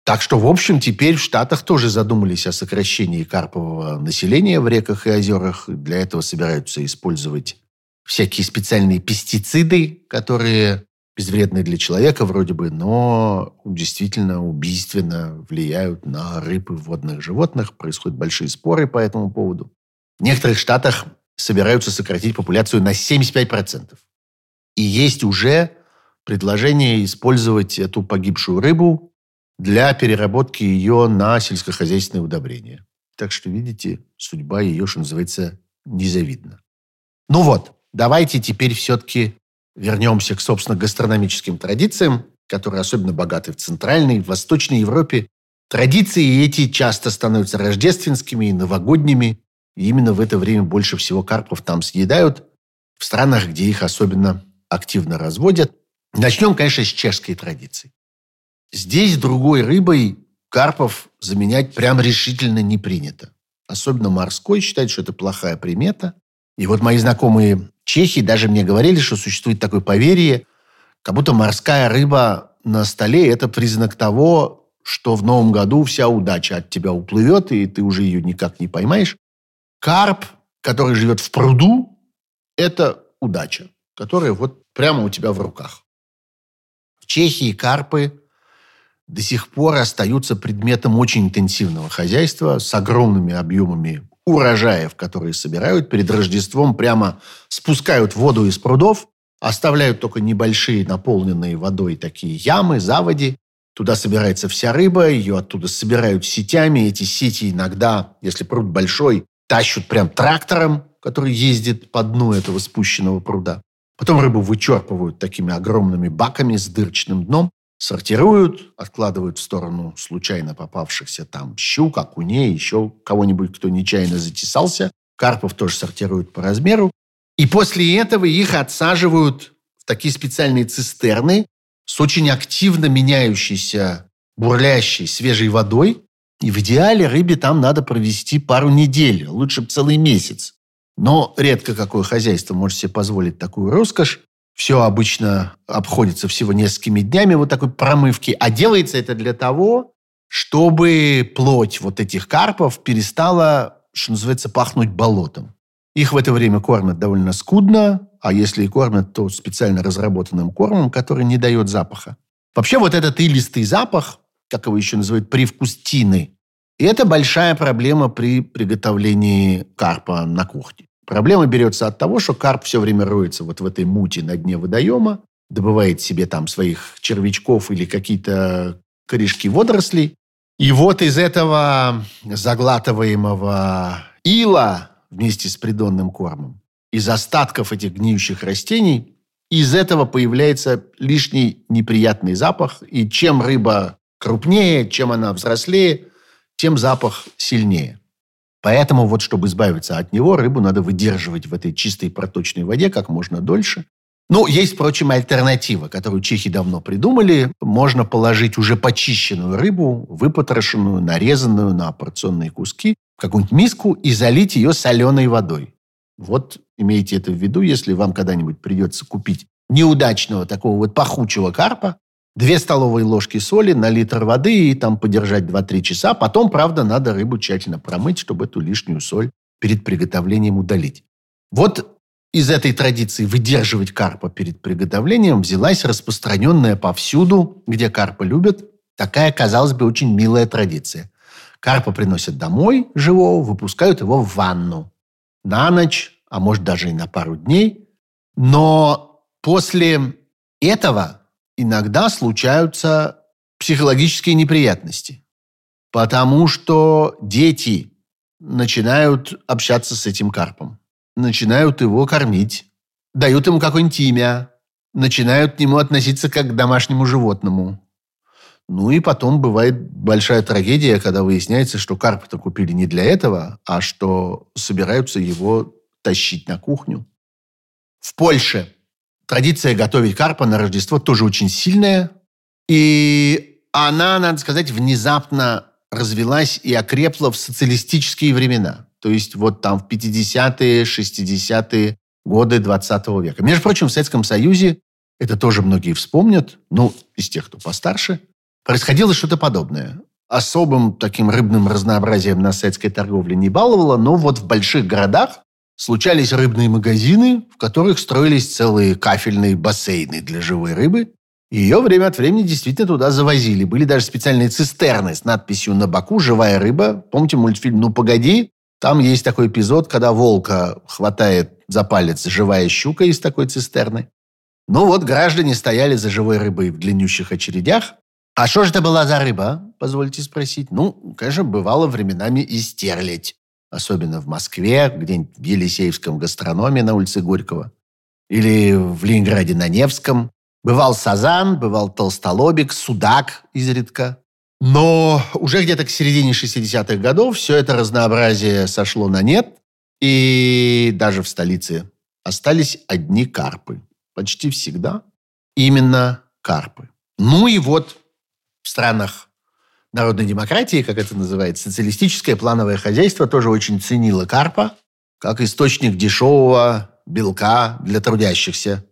Так что, в общем, теперь в Штатах тоже задумались о сокращении карпового населения в реках и озерах. Для этого собираются использовать всякие специальные пестициды, которые безвредны для человека вроде бы, но действительно убийственно влияют на рыб и водных животных. Происходят большие споры по этому поводу. В некоторых штатах собираются сократить популяцию на 75%. И есть уже предложение использовать эту погибшую рыбу для переработки ее на сельскохозяйственные удобрения. Так что, видите, судьба ее, что называется, незавидна. Ну вот, давайте теперь все-таки вернемся к, собственно, гастрономическим традициям, которые особенно богаты в Центральной и Восточной Европе. Традиции эти часто становятся рождественскими и новогодними. И именно в это время больше всего карпов там съедают, в странах, где их особенно активно разводят. Начнем, конечно, с чешской традиции. Здесь другой рыбой карпов заменять прям решительно не принято. Особенно морской считают, что это плохая примета. И вот мои знакомые чехи даже мне говорили, что существует такое поверье, как будто морская рыба на столе – это признак того, что в новом году вся удача от тебя уплывет, и ты уже ее никак не поймаешь. Карп, который живет в пруду, это удача, которая вот прямо у тебя в руках. В Чехии карпы до сих пор остаются предметом очень интенсивного хозяйства с огромными объемами урожаев, которые собирают. Перед Рождеством прямо спускают воду из прудов, оставляют только небольшие наполненные водой такие ямы, заводи. Туда собирается вся рыба, ее оттуда собирают сетями. Эти сети иногда, если пруд большой, тащут прям трактором, который ездит по дну этого спущенного пруда. Потом рыбу вычерпывают такими огромными баками с дырочным дном сортируют, откладывают в сторону случайно попавшихся там щук, окуней, еще кого-нибудь, кто нечаянно затесался. Карпов тоже сортируют по размеру. И после этого их отсаживают в такие специальные цистерны с очень активно меняющейся, бурлящей, свежей водой. И в идеале рыбе там надо провести пару недель, лучше целый месяц. Но редко какое хозяйство может себе позволить такую роскошь. Все обычно обходится всего несколькими днями вот такой промывки. А делается это для того, чтобы плоть вот этих карпов перестала, что называется, пахнуть болотом. Их в это время кормят довольно скудно, а если и кормят, то специально разработанным кормом, который не дает запаха. Вообще вот этот илистый запах, как его еще называют, привкус тины, это большая проблема при приготовлении карпа на кухне. Проблема берется от того, что карп все время роется вот в этой мути на дне водоема, добывает себе там своих червячков или какие-то корешки водорослей. И вот из этого заглатываемого ила вместе с придонным кормом, из остатков этих гниющих растений, из этого появляется лишний неприятный запах. И чем рыба крупнее, чем она взрослее, тем запах сильнее. Поэтому вот, чтобы избавиться от него, рыбу надо выдерживать в этой чистой проточной воде как можно дольше. Ну, есть, впрочем, альтернатива, которую чехи давно придумали. Можно положить уже почищенную рыбу, выпотрошенную, нарезанную на порционные куски, в какую-нибудь миску и залить ее соленой водой. Вот имейте это в виду, если вам когда-нибудь придется купить неудачного такого вот пахучего карпа, Две столовые ложки соли на литр воды и там подержать 2-3 часа. Потом, правда, надо рыбу тщательно промыть, чтобы эту лишнюю соль перед приготовлением удалить. Вот из этой традиции выдерживать карпа перед приготовлением взялась распространенная повсюду, где карпа любят, такая, казалось бы, очень милая традиция. Карпа приносят домой живого, выпускают его в ванну. На ночь, а может даже и на пару дней. Но после этого иногда случаются психологические неприятности. Потому что дети начинают общаться с этим карпом, начинают его кормить, дают ему какое-нибудь имя, начинают к нему относиться как к домашнему животному. Ну и потом бывает большая трагедия, когда выясняется, что карпа-то купили не для этого, а что собираются его тащить на кухню. В Польше Традиция готовить карпа на Рождество тоже очень сильная. И она, надо сказать, внезапно развелась и окрепла в социалистические времена. То есть вот там в 50-е, 60-е годы 20 века. Между прочим, в Советском Союзе, это тоже многие вспомнят, ну, из тех, кто постарше, происходило что-то подобное. Особым таким рыбным разнообразием на советской торговле не баловало, но вот в больших городах случались рыбные магазины, в которых строились целые кафельные бассейны для живой рыбы. Ее время от времени действительно туда завозили. Были даже специальные цистерны с надписью на боку «Живая рыба». Помните мультфильм «Ну, погоди»? Там есть такой эпизод, когда волка хватает за палец живая щука из такой цистерны. Ну вот, граждане стояли за живой рыбой в длиннющих очередях. А что же это была за рыба, позвольте спросить? Ну, конечно, бывало временами и стерлядь особенно в Москве, где-нибудь в Елисеевском гастрономе на улице Горького, или в Ленинграде на Невском. Бывал сазан, бывал толстолобик, судак изредка. Но уже где-то к середине 60-х годов все это разнообразие сошло на нет, и даже в столице остались одни карпы. Почти всегда именно карпы. Ну и вот в странах народной демократии, как это называется, социалистическое плановое хозяйство тоже очень ценило карпа как источник дешевого белка для трудящихся.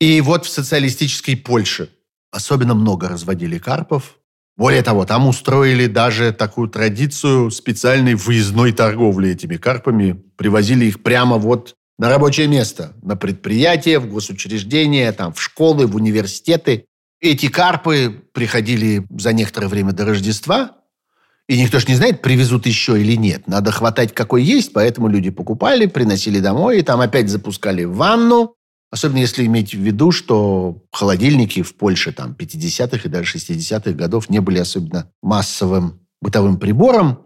И вот в социалистической Польше особенно много разводили карпов. Более того, там устроили даже такую традицию специальной выездной торговли этими карпами. Привозили их прямо вот на рабочее место, на предприятия, в госучреждения, там, в школы, в университеты. Эти карпы приходили за некоторое время до Рождества, и никто же не знает, привезут еще или нет. Надо хватать, какой есть, поэтому люди покупали, приносили домой, и там опять запускали в ванну. Особенно если иметь в виду, что холодильники в Польше там 50-х и даже 60-х годов не были особенно массовым бытовым прибором.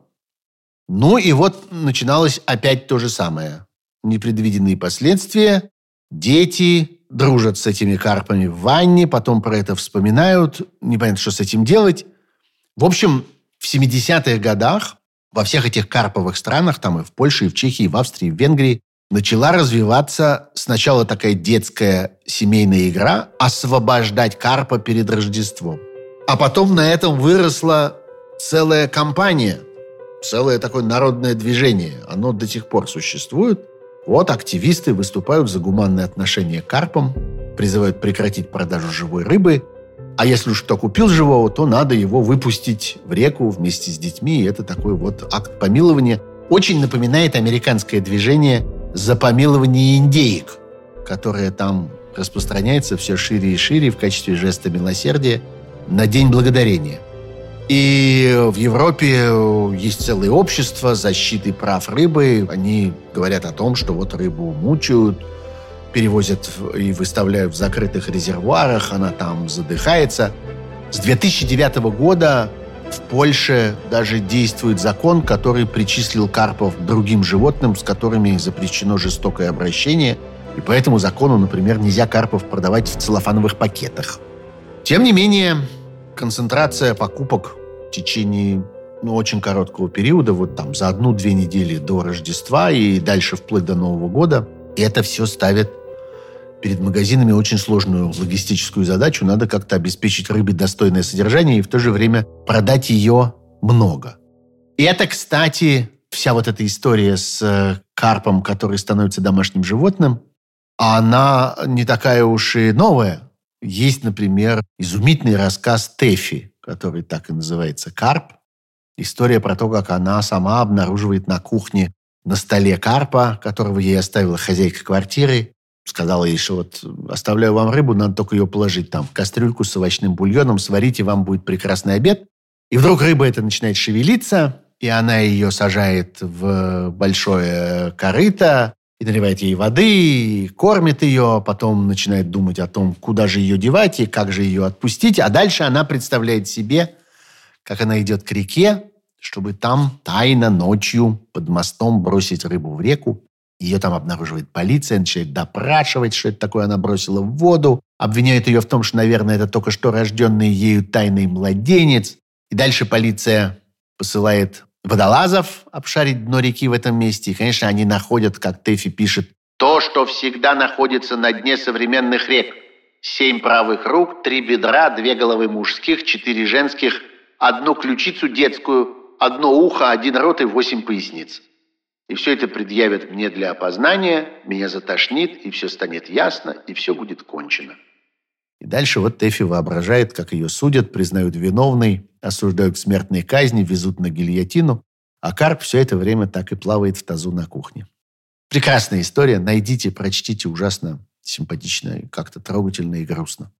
Ну и вот начиналось опять то же самое. Непредвиденные последствия. Дети дружат с этими карпами в ванне, потом про это вспоминают, непонятно, что с этим делать. В общем, в 70-х годах во всех этих карповых странах, там и в Польше, и в Чехии, и в Австрии, и в Венгрии, начала развиваться сначала такая детская семейная игра «Освобождать карпа перед Рождеством». А потом на этом выросла целая кампания, целое такое народное движение. Оно до сих пор существует – вот активисты выступают за гуманное отношение к карпам, призывают прекратить продажу живой рыбы, а если уж кто купил живого, то надо его выпустить в реку вместе с детьми. И это такой вот акт помилования. Очень напоминает американское движение за помилование индеек, которое там распространяется все шире и шире в качестве жеста милосердия на День Благодарения – и в Европе есть целое общество защиты прав рыбы. Они говорят о том, что вот рыбу мучают, перевозят и выставляют в закрытых резервуарах, она там задыхается. С 2009 года в Польше даже действует закон, который причислил карпов другим животным, с которыми запрещено жестокое обращение. И по этому закону, например, нельзя карпов продавать в целлофановых пакетах. Тем не менее, концентрация покупок течение ну, очень короткого периода, вот там за одну-две недели до Рождества и дальше вплоть до Нового года. И это все ставит перед магазинами очень сложную логистическую задачу. Надо как-то обеспечить рыбе достойное содержание и в то же время продать ее много. И это, кстати, вся вот эта история с э, карпом, который становится домашним животным, она не такая уж и новая. Есть, например, изумительный рассказ Тэфи, который так и называется «Карп». История про то, как она сама обнаруживает на кухне на столе карпа, которого ей оставила хозяйка квартиры. Сказала ей, что вот оставляю вам рыбу, надо только ее положить там в кастрюльку с овощным бульоном, сварите, вам будет прекрасный обед. И вдруг рыба эта начинает шевелиться, и она ее сажает в большое корыто, и наливает ей воды, и кормит ее, потом начинает думать о том, куда же ее девать и как же ее отпустить. А дальше она представляет себе, как она идет к реке, чтобы там тайно ночью под мостом бросить рыбу в реку. Ее там обнаруживает полиция, начинает допрашивать, что это такое она бросила в воду, обвиняет ее в том, что, наверное, это только что рожденный ею тайный младенец. И дальше полиция посылает водолазов обшарить дно реки в этом месте. И, конечно, они находят, как Тэфи пишет, то, что всегда находится на дне современных рек. Семь правых рук, три бедра, две головы мужских, четыре женских, одну ключицу детскую, одно ухо, один рот и восемь поясниц. и все это предъявят мне для опознания, меня затошнит, и все станет ясно, и все будет кончено. И дальше вот Тэфи воображает, как ее судят, признают виновной, осуждают к смертной казни, везут на гильотину, а Карп все это время так и плавает в тазу на кухне. Прекрасная история. Найдите, прочтите. Ужасно симпатично, как-то трогательно и грустно.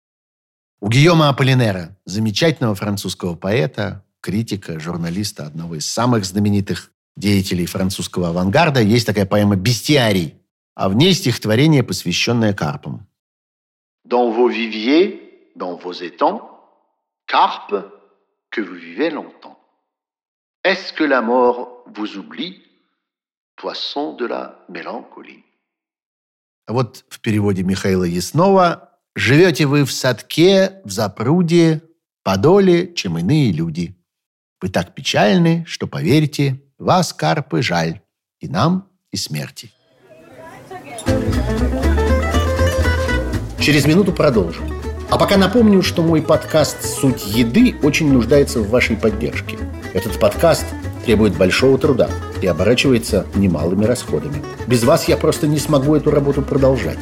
У Гийома Аполлинера, замечательного французского поэта, критика, журналиста, одного из самых знаменитых деятелей французского авангарда, есть такая поэма «Бестиарий», а в ней стихотворение, посвященное карпам. Dans vos viviers, dans vos étangs, carpes, que vous vivez longtemps. Est-ce que la mort vous oublie, poisson de la mélancolie? А вот в переводе Михаила Яснова «Живете вы в садке, в запруде, подоле, чем иные люди. Вы так печальны, что, поверьте, вас, карпы, жаль, и нам, и смерти». Через минуту продолжим. А пока напомню, что мой подкаст «Суть еды» очень нуждается в вашей поддержке. Этот подкаст требует большого труда и оборачивается немалыми расходами. Без вас я просто не смогу эту работу продолжать.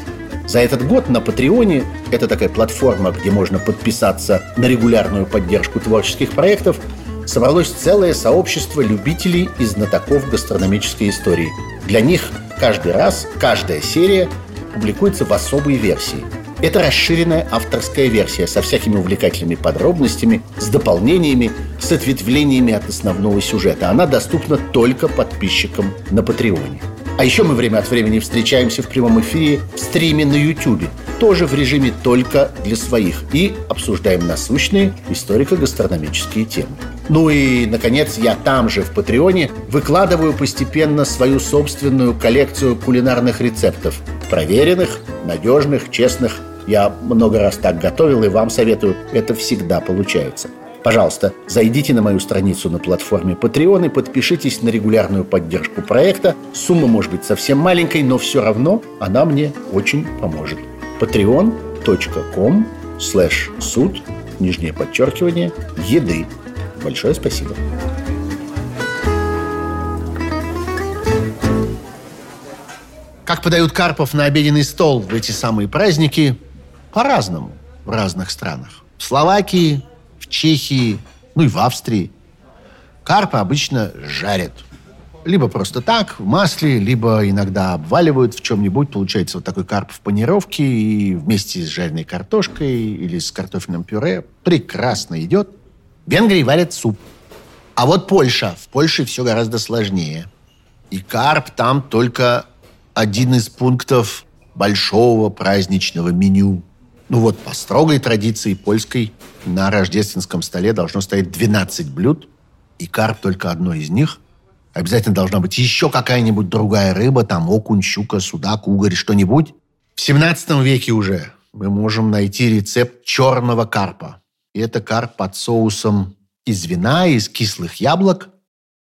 За этот год на Патреоне, это такая платформа, где можно подписаться на регулярную поддержку творческих проектов, собралось целое сообщество любителей и знатоков гастрономической истории. Для них каждый раз, каждая серия публикуется в особой версии – это расширенная авторская версия со всякими увлекательными подробностями, с дополнениями, с ответвлениями от основного сюжета. Она доступна только подписчикам на Патреоне. А еще мы время от времени встречаемся в прямом эфире в стриме на YouTube, тоже в режиме только для своих, и обсуждаем насущные историко-гастрономические темы. Ну и, наконец, я там же, в Патреоне, выкладываю постепенно свою собственную коллекцию кулинарных рецептов. Проверенных, надежных, честных я много раз так готовил и вам советую. Это всегда получается. Пожалуйста, зайдите на мою страницу на платформе Patreon и подпишитесь на регулярную поддержку проекта. Сумма может быть совсем маленькой, но все равно она мне очень поможет. patreon.com slash суд, нижнее подчеркивание, еды. Большое спасибо. Как подают карпов на обеденный стол в эти самые праздники – по-разному в разных странах. В Словакии, в Чехии, ну и в Австрии. Карпа обычно жарят. Либо просто так, в масле, либо иногда обваливают в чем-нибудь. Получается вот такой карп в панировке и вместе с жареной картошкой или с картофельным пюре. Прекрасно идет. В Венгрии варят суп. А вот Польша. В Польше все гораздо сложнее. И карп там только один из пунктов большого праздничного меню. Ну вот, по строгой традиции польской, на рождественском столе должно стоять 12 блюд, и карп только одно из них. Обязательно должна быть еще какая-нибудь другая рыба, там окунь, щука, судак, угорь, что-нибудь. В 17 веке уже мы можем найти рецепт черного карпа. И это карп под соусом из вина, из кислых яблок.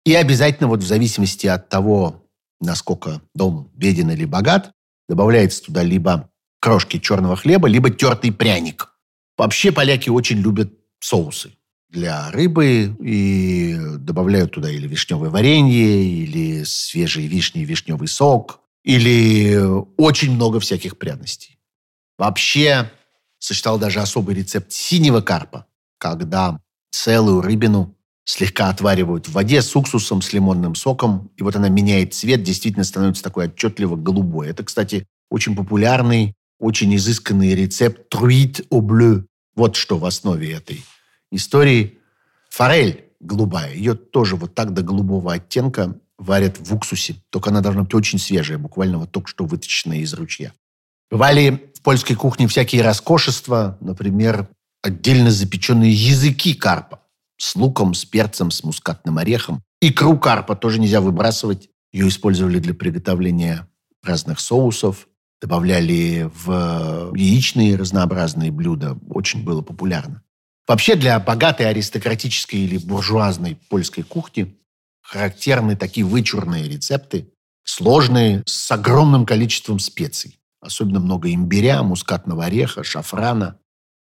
И обязательно вот в зависимости от того, насколько дом беден или богат, добавляется туда либо крошки черного хлеба, либо тертый пряник. Вообще поляки очень любят соусы для рыбы и добавляют туда или вишневое варенье, или свежие вишни вишневый сок, или очень много всяких пряностей. Вообще, сочетал даже особый рецепт синего карпа, когда целую рыбину слегка отваривают в воде с уксусом, с лимонным соком, и вот она меняет цвет, действительно становится такой отчетливо голубой. Это, кстати, очень популярный очень изысканный рецепт труит au bleu. Вот что в основе этой истории. Форель голубая, ее тоже вот так до голубого оттенка варят в уксусе. Только она должна быть очень свежая, буквально вот только что вытащенная из ручья. Бывали в польской кухне всякие роскошества, например, отдельно запеченные языки карпа с луком, с перцем, с мускатным орехом. Икру карпа тоже нельзя выбрасывать. Ее использовали для приготовления разных соусов добавляли в яичные разнообразные блюда. Очень было популярно. Вообще для богатой аристократической или буржуазной польской кухни характерны такие вычурные рецепты, сложные, с огромным количеством специй. Особенно много имбиря, мускатного ореха, шафрана.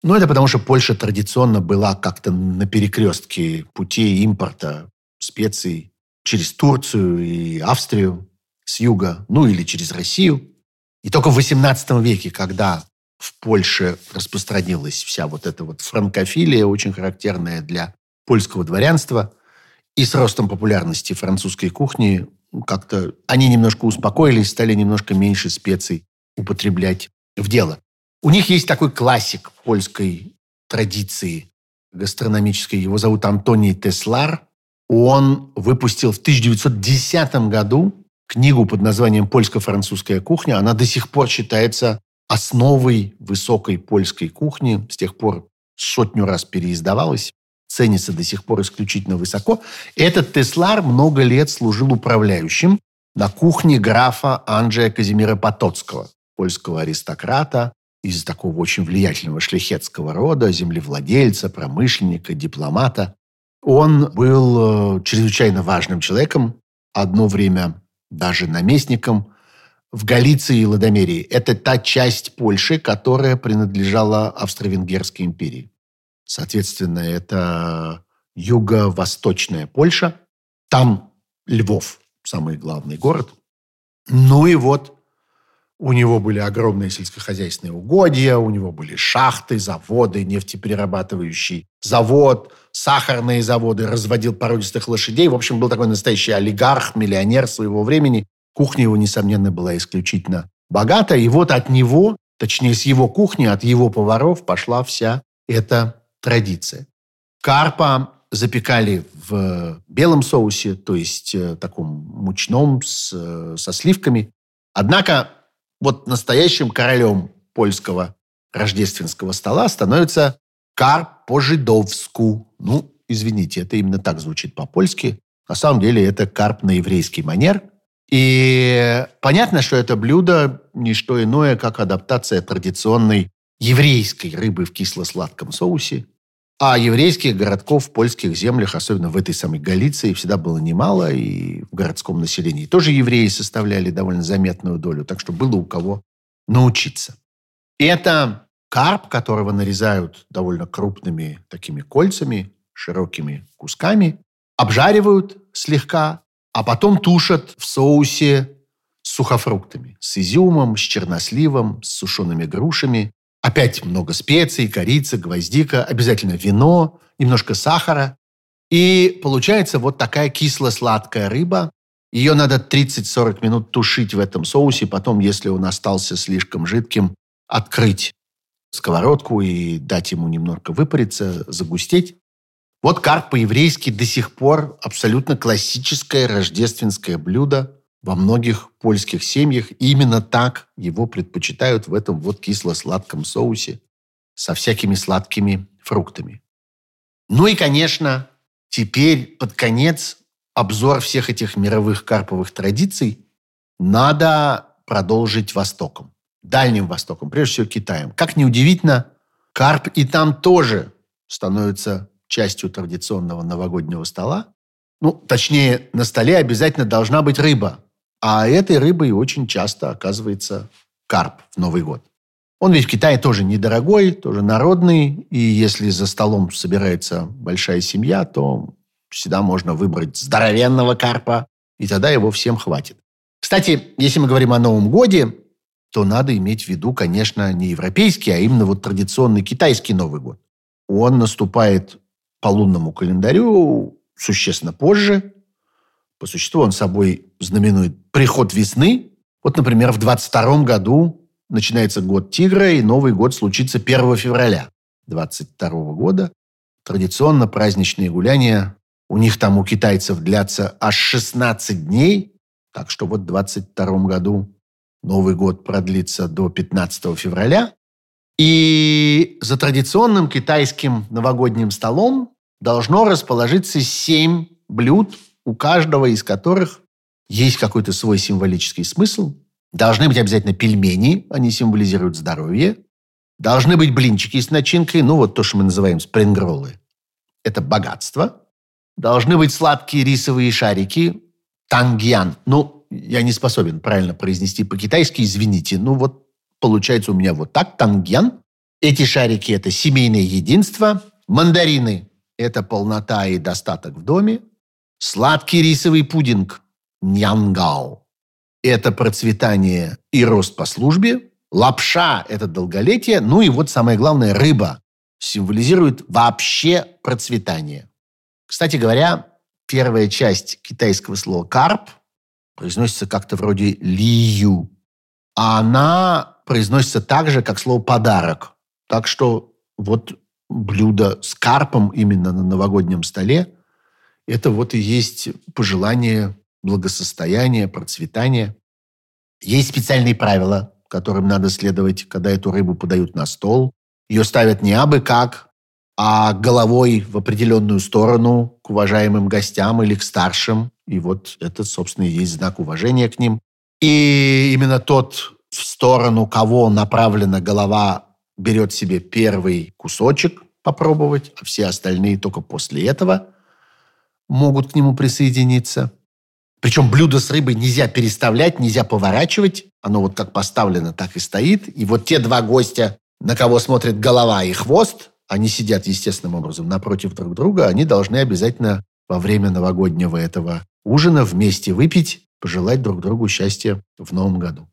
Но это потому, что Польша традиционно была как-то на перекрестке путей импорта специй через Турцию и Австрию. с юга, ну или через Россию. И только в XVIII веке, когда в Польше распространилась вся вот эта вот франкофилия, очень характерная для польского дворянства, и с ростом популярности французской кухни как-то они немножко успокоились, стали немножко меньше специй употреблять в дело. У них есть такой классик польской традиции гастрономической. Его зовут Антоний Теслар. Он выпустил в 1910 году книгу под названием «Польско-французская кухня». Она до сих пор считается основой высокой польской кухни. С тех пор сотню раз переиздавалась. Ценится до сих пор исключительно высоко. Этот Теслар много лет служил управляющим на кухне графа Анджея Казимира Потоцкого, польского аристократа, из такого очень влиятельного шляхетского рода, землевладельца, промышленника, дипломата. Он был э, чрезвычайно важным человеком, одно время даже наместником в Галиции и Ладомерии. Это та часть Польши, которая принадлежала Австро-Венгерской империи. Соответственно, это юго-восточная Польша. Там Львов, самый главный город. Ну и вот у него были огромные сельскохозяйственные угодья, у него были шахты, заводы, нефтеперерабатывающий завод, сахарные заводы, разводил породистых лошадей. В общем, был такой настоящий олигарх, миллионер своего времени. Кухня его, несомненно, была исключительно богата. И вот от него, точнее, с его кухни, от его поваров пошла вся эта традиция. Карпа запекали в белом соусе, то есть э, таком мучном с, э, со сливками. Однако вот настоящим королем польского рождественского стола становится карп по-жидовску. Ну, извините, это именно так звучит по-польски. На самом деле это карп на еврейский манер. И понятно, что это блюдо не что иное, как адаптация традиционной еврейской рыбы в кисло-сладком соусе. А еврейских городков в польских землях, особенно в этой самой Галиции, всегда было немало, и в городском населении тоже евреи составляли довольно заметную долю, так что было у кого научиться. Это карп, которого нарезают довольно крупными такими кольцами, широкими кусками, обжаривают слегка, а потом тушат в соусе с сухофруктами, с изюмом, с черносливом, с сушеными грушами, Опять много специй, корица, гвоздика, обязательно вино, немножко сахара. И получается вот такая кисло-сладкая рыба. Ее надо 30-40 минут тушить в этом соусе. Потом, если он остался слишком жидким, открыть сковородку и дать ему немножко выпариться, загустеть. Вот карп по-еврейски до сих пор абсолютно классическое рождественское блюдо во многих польских семьях именно так его предпочитают в этом вот кисло-сладком соусе со всякими сладкими фруктами. Ну и, конечно, теперь под конец обзор всех этих мировых карповых традиций надо продолжить Востоком. Дальним Востоком, прежде всего Китаем. Как неудивительно, карп и там тоже становится частью традиционного новогоднего стола. Ну, точнее, на столе обязательно должна быть рыба. А этой рыбой очень часто оказывается карп в Новый год. Он ведь в Китае тоже недорогой, тоже народный. И если за столом собирается большая семья, то всегда можно выбрать здоровенного карпа, и тогда его всем хватит. Кстати, если мы говорим о Новом Годе, то надо иметь в виду, конечно, не европейский, а именно вот традиционный китайский Новый год. Он наступает по лунному календарю существенно позже, по существу он собой знаменует приход весны. Вот, например, в 22 году начинается год тигра, и Новый год случится 1 февраля 22 года. Традиционно праздничные гуляния у них там у китайцев длятся аж 16 дней. Так что вот в 22 году Новый год продлится до 15 февраля. И за традиционным китайским новогодним столом должно расположиться семь блюд у каждого из которых есть какой-то свой символический смысл. Должны быть обязательно пельмени, они символизируют здоровье. Должны быть блинчики с начинкой, ну вот то, что мы называем спрингроллы. Это богатство. Должны быть сладкие рисовые шарики, тангьян. Ну, я не способен правильно произнести по-китайски, извините. Ну вот получается у меня вот так, тангьян. Эти шарики – это семейное единство. Мандарины – это полнота и достаток в доме. Сладкий рисовый пудинг – нянгао. – это процветание и рост по службе. Лапша – это долголетие. Ну и вот самое главное – рыба символизирует вообще процветание. Кстати говоря, первая часть китайского слова «карп» произносится как-то вроде «лию», а она произносится так же, как слово «подарок». Так что вот блюдо с карпом именно на новогоднем столе – это вот и есть пожелание благосостояния, процветания. Есть специальные правила, которым надо следовать, когда эту рыбу подают на стол. Ее ставят не абы как, а головой в определенную сторону к уважаемым гостям или к старшим. И вот это, собственно, и есть знак уважения к ним. И именно тот в сторону, кого направлена голова, берет себе первый кусочек попробовать, а все остальные только после этого могут к нему присоединиться. Причем блюдо с рыбой нельзя переставлять, нельзя поворачивать. Оно вот как поставлено, так и стоит. И вот те два гостя, на кого смотрит голова и хвост, они сидят естественным образом напротив друг друга, они должны обязательно во время новогоднего этого ужина вместе выпить, пожелать друг другу счастья в новом году.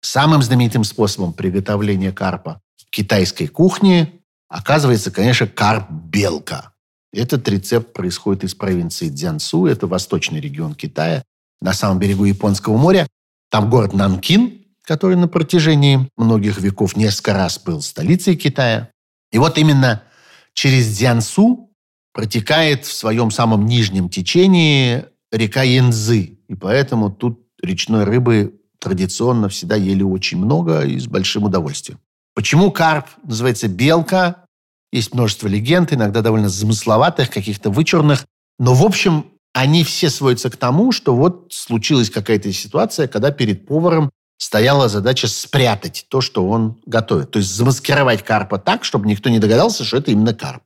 Самым знаменитым способом приготовления карпа в китайской кухне оказывается, конечно, карп-белка. Этот рецепт происходит из провинции Цзянсу, это восточный регион Китая, на самом берегу Японского моря. Там город Нанкин, который на протяжении многих веков несколько раз был столицей Китая. И вот именно через Дзянсу протекает в своем самом нижнем течении река Янзы. И поэтому тут речной рыбы традиционно всегда ели очень много и с большим удовольствием. Почему карп называется белка? Есть множество легенд, иногда довольно замысловатых, каких-то вычурных. Но, в общем, они все сводятся к тому, что вот случилась какая-то ситуация, когда перед поваром стояла задача спрятать то, что он готовит. То есть замаскировать карпа так, чтобы никто не догадался, что это именно карп.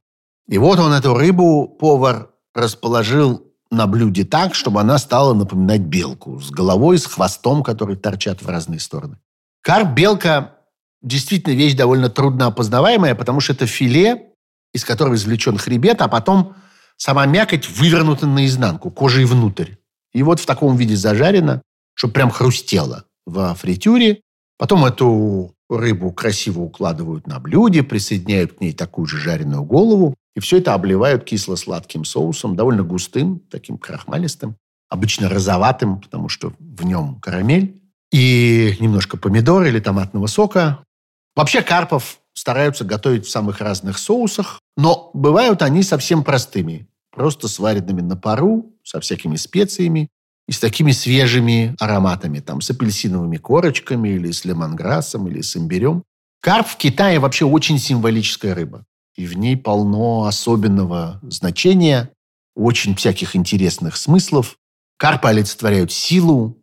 И вот он эту рыбу, повар, расположил на блюде так, чтобы она стала напоминать белку с головой, с хвостом, которые торчат в разные стороны. Карп-белка действительно вещь довольно трудно опознаваемая, потому что это филе, из которого извлечен хребет, а потом сама мякоть вывернута наизнанку, кожей внутрь. И вот в таком виде зажарено, чтобы прям хрустело во фритюре. Потом эту рыбу красиво укладывают на блюде, присоединяют к ней такую же жареную голову. И все это обливают кисло-сладким соусом, довольно густым, таким крахмалистым, обычно розоватым, потому что в нем карамель, и немножко помидор или томатного сока. Вообще карпов стараются готовить в самых разных соусах, но бывают они совсем простыми, просто сваренными на пару, со всякими специями и с такими свежими ароматами, там, с апельсиновыми корочками или с лемонграссом или с имбирем. Карп в Китае вообще очень символическая рыба. И в ней полно особенного значения, очень всяких интересных смыслов. Карпы олицетворяют силу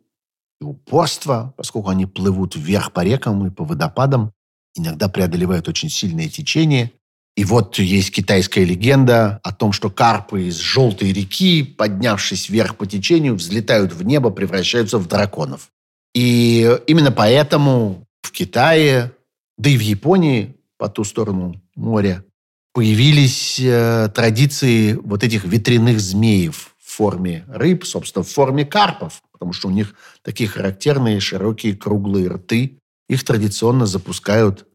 и упорство, поскольку они плывут вверх по рекам и по водопадам, иногда преодолевают очень сильные течения. И вот есть китайская легенда о том, что карпы из желтой реки, поднявшись вверх по течению, взлетают в небо, превращаются в драконов. И именно поэтому в Китае, да и в Японии, по ту сторону моря, появились э, традиции вот этих ветряных змеев в форме рыб, собственно, в форме карпов, потому что у них такие характерные широкие круглые рты. Их традиционно запускают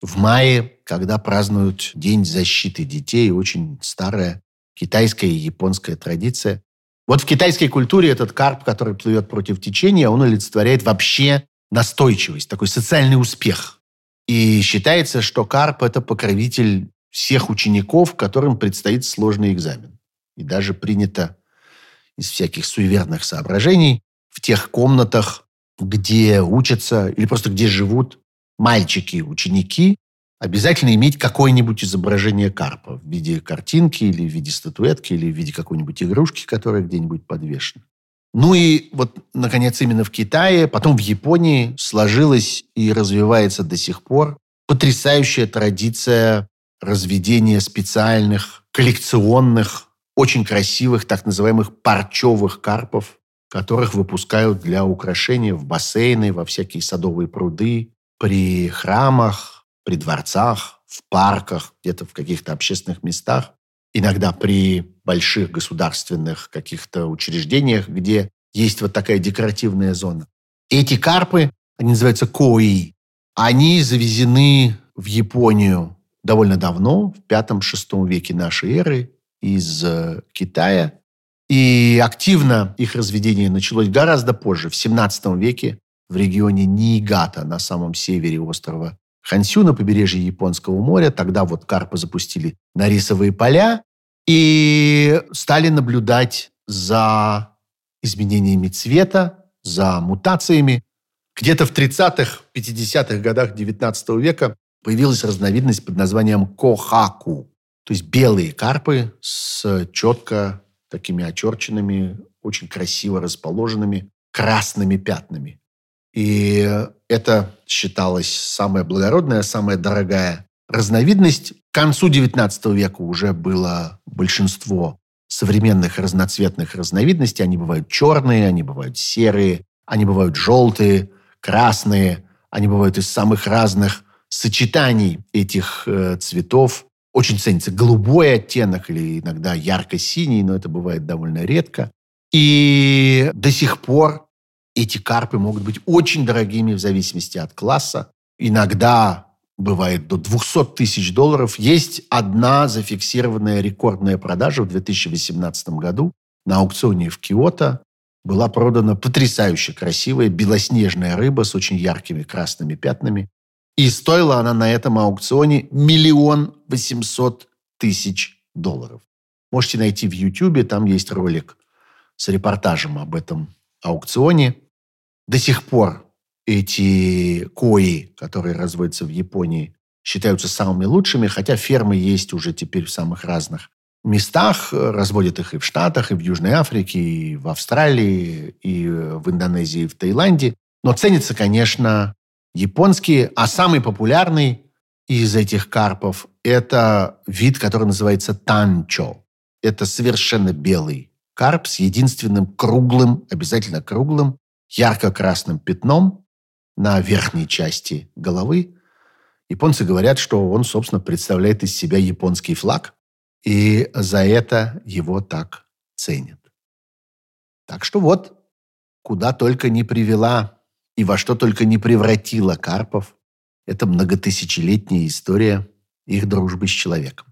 в мае, когда празднуют День защиты детей, очень старая китайская и японская традиция. Вот в китайской культуре этот карп, который плывет против течения, он олицетворяет вообще настойчивость, такой социальный успех. И считается, что карп – это покровитель всех учеников, которым предстоит сложный экзамен. И даже принято из всяких суеверных соображений в тех комнатах, где учатся или просто где живут мальчики, ученики, обязательно иметь какое-нибудь изображение карпа в виде картинки или в виде статуэтки или в виде какой-нибудь игрушки, которая где-нибудь подвешена. Ну и вот, наконец, именно в Китае, потом в Японии сложилась и развивается до сих пор потрясающая традиция разведения специальных коллекционных, очень красивых так называемых парчевых карпов, которых выпускают для украшения в бассейны, во всякие садовые пруды, при храмах, при дворцах, в парках, где-то в каких-то общественных местах, иногда при больших государственных каких-то учреждениях, где есть вот такая декоративная зона. Эти карпы, они называются кои, они завезены в Японию довольно давно, в пятом-шестом веке нашей эры, из э, Китая. И активно их разведение началось гораздо позже, в 17 веке, в регионе Ниигата, на самом севере острова Хансю, на побережье Японского моря. Тогда вот карпы запустили на рисовые поля и стали наблюдать за изменениями цвета, за мутациями. Где-то в 30-х, 50-х годах 19 века появилась разновидность под названием кохаку. То есть белые карпы с четко такими очерченными, очень красиво расположенными красными пятнами. И это считалось самая благородная, самая дорогая разновидность. К концу XIX века уже было большинство современных разноцветных разновидностей. Они бывают черные, они бывают серые, они бывают желтые, красные. Они бывают из самых разных сочетаний этих э, цветов. Очень ценится голубой оттенок или иногда ярко-синий, но это бывает довольно редко. И до сих пор эти карпы могут быть очень дорогими в зависимости от класса. Иногда бывает до 200 тысяч долларов. Есть одна зафиксированная рекордная продажа в 2018 году на аукционе в Киото. Была продана потрясающе красивая белоснежная рыба с очень яркими красными пятнами. И стоила она на этом аукционе миллион восемьсот тысяч долларов. Можете найти в Ютьюбе, там есть ролик с репортажем об этом аукционе. До сих пор эти кои, которые разводятся в Японии, считаются самыми лучшими, хотя фермы есть уже теперь в самых разных местах. Разводят их и в Штатах, и в Южной Африке, и в Австралии, и в Индонезии, и в Таиланде. Но ценятся, конечно, японские, а самый популярный из этих карпов – это вид, который называется танчо. Это совершенно белый карп с единственным круглым, обязательно круглым, ярко-красным пятном на верхней части головы. Японцы говорят, что он, собственно, представляет из себя японский флаг, и за это его так ценят. Так что вот, куда только не привела и во что только не превратила Карпов эта многотысячелетняя история их дружбы с человеком.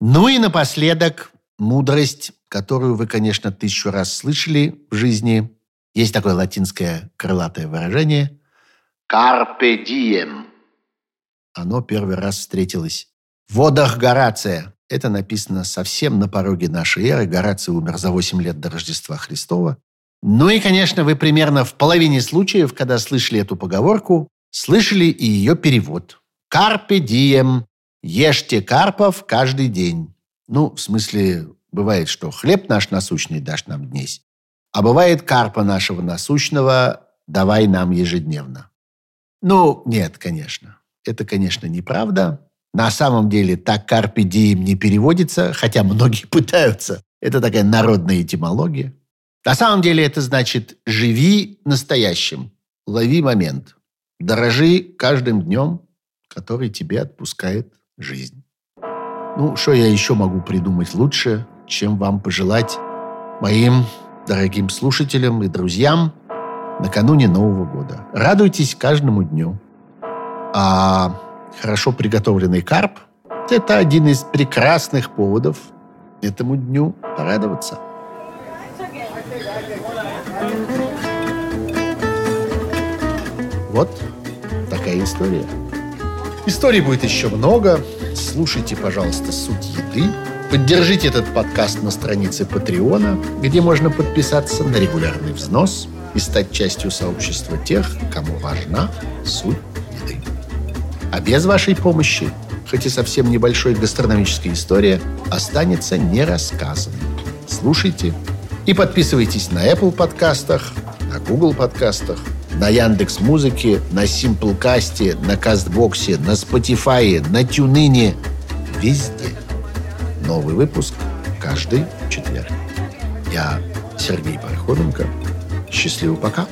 Ну и напоследок мудрость, которую вы, конечно, тысячу раз слышали в жизни, есть такое латинское крылатое выражение «Carpe diem». Оно первый раз встретилось в водах Горация. Это написано совсем на пороге нашей эры. Гораций умер за 8 лет до Рождества Христова. Ну и, конечно, вы примерно в половине случаев, когда слышали эту поговорку, слышали и ее перевод. «Карпе дием» – «Ешьте карпов каждый день». Ну, в смысле, бывает, что хлеб наш насущный дашь нам днесь, а бывает карпа нашего насущного давай нам ежедневно. Ну, нет, конечно. Это, конечно, неправда. На самом деле так карпе дием не переводится, хотя многие пытаются. Это такая народная этимология. На самом деле это значит «живи настоящим, лови момент, дорожи каждым днем, который тебе отпускает жизнь». Ну, что я еще могу придумать лучше, чем вам пожелать моим дорогим слушателям и друзьям накануне Нового года. Радуйтесь каждому дню. А хорошо приготовленный карп – это один из прекрасных поводов этому дню порадоваться. Вот такая история. Историй будет еще много. Слушайте, пожалуйста, «Суть еды», Поддержите этот подкаст на странице Патреона, где можно подписаться на регулярный взнос и стать частью сообщества тех, кому важна суть еды. А без вашей помощи, хоть и совсем небольшой гастрономическая история, останется нерассказанной. Слушайте и подписывайтесь на Apple подкастах, на Google подкастах, на Яндекс Музыке, на Simple на Кастбоксе, на Spotify, на Тюнине, везде – Новый выпуск каждый четверг. Я Сергей Пархоменко. Счастливо пока.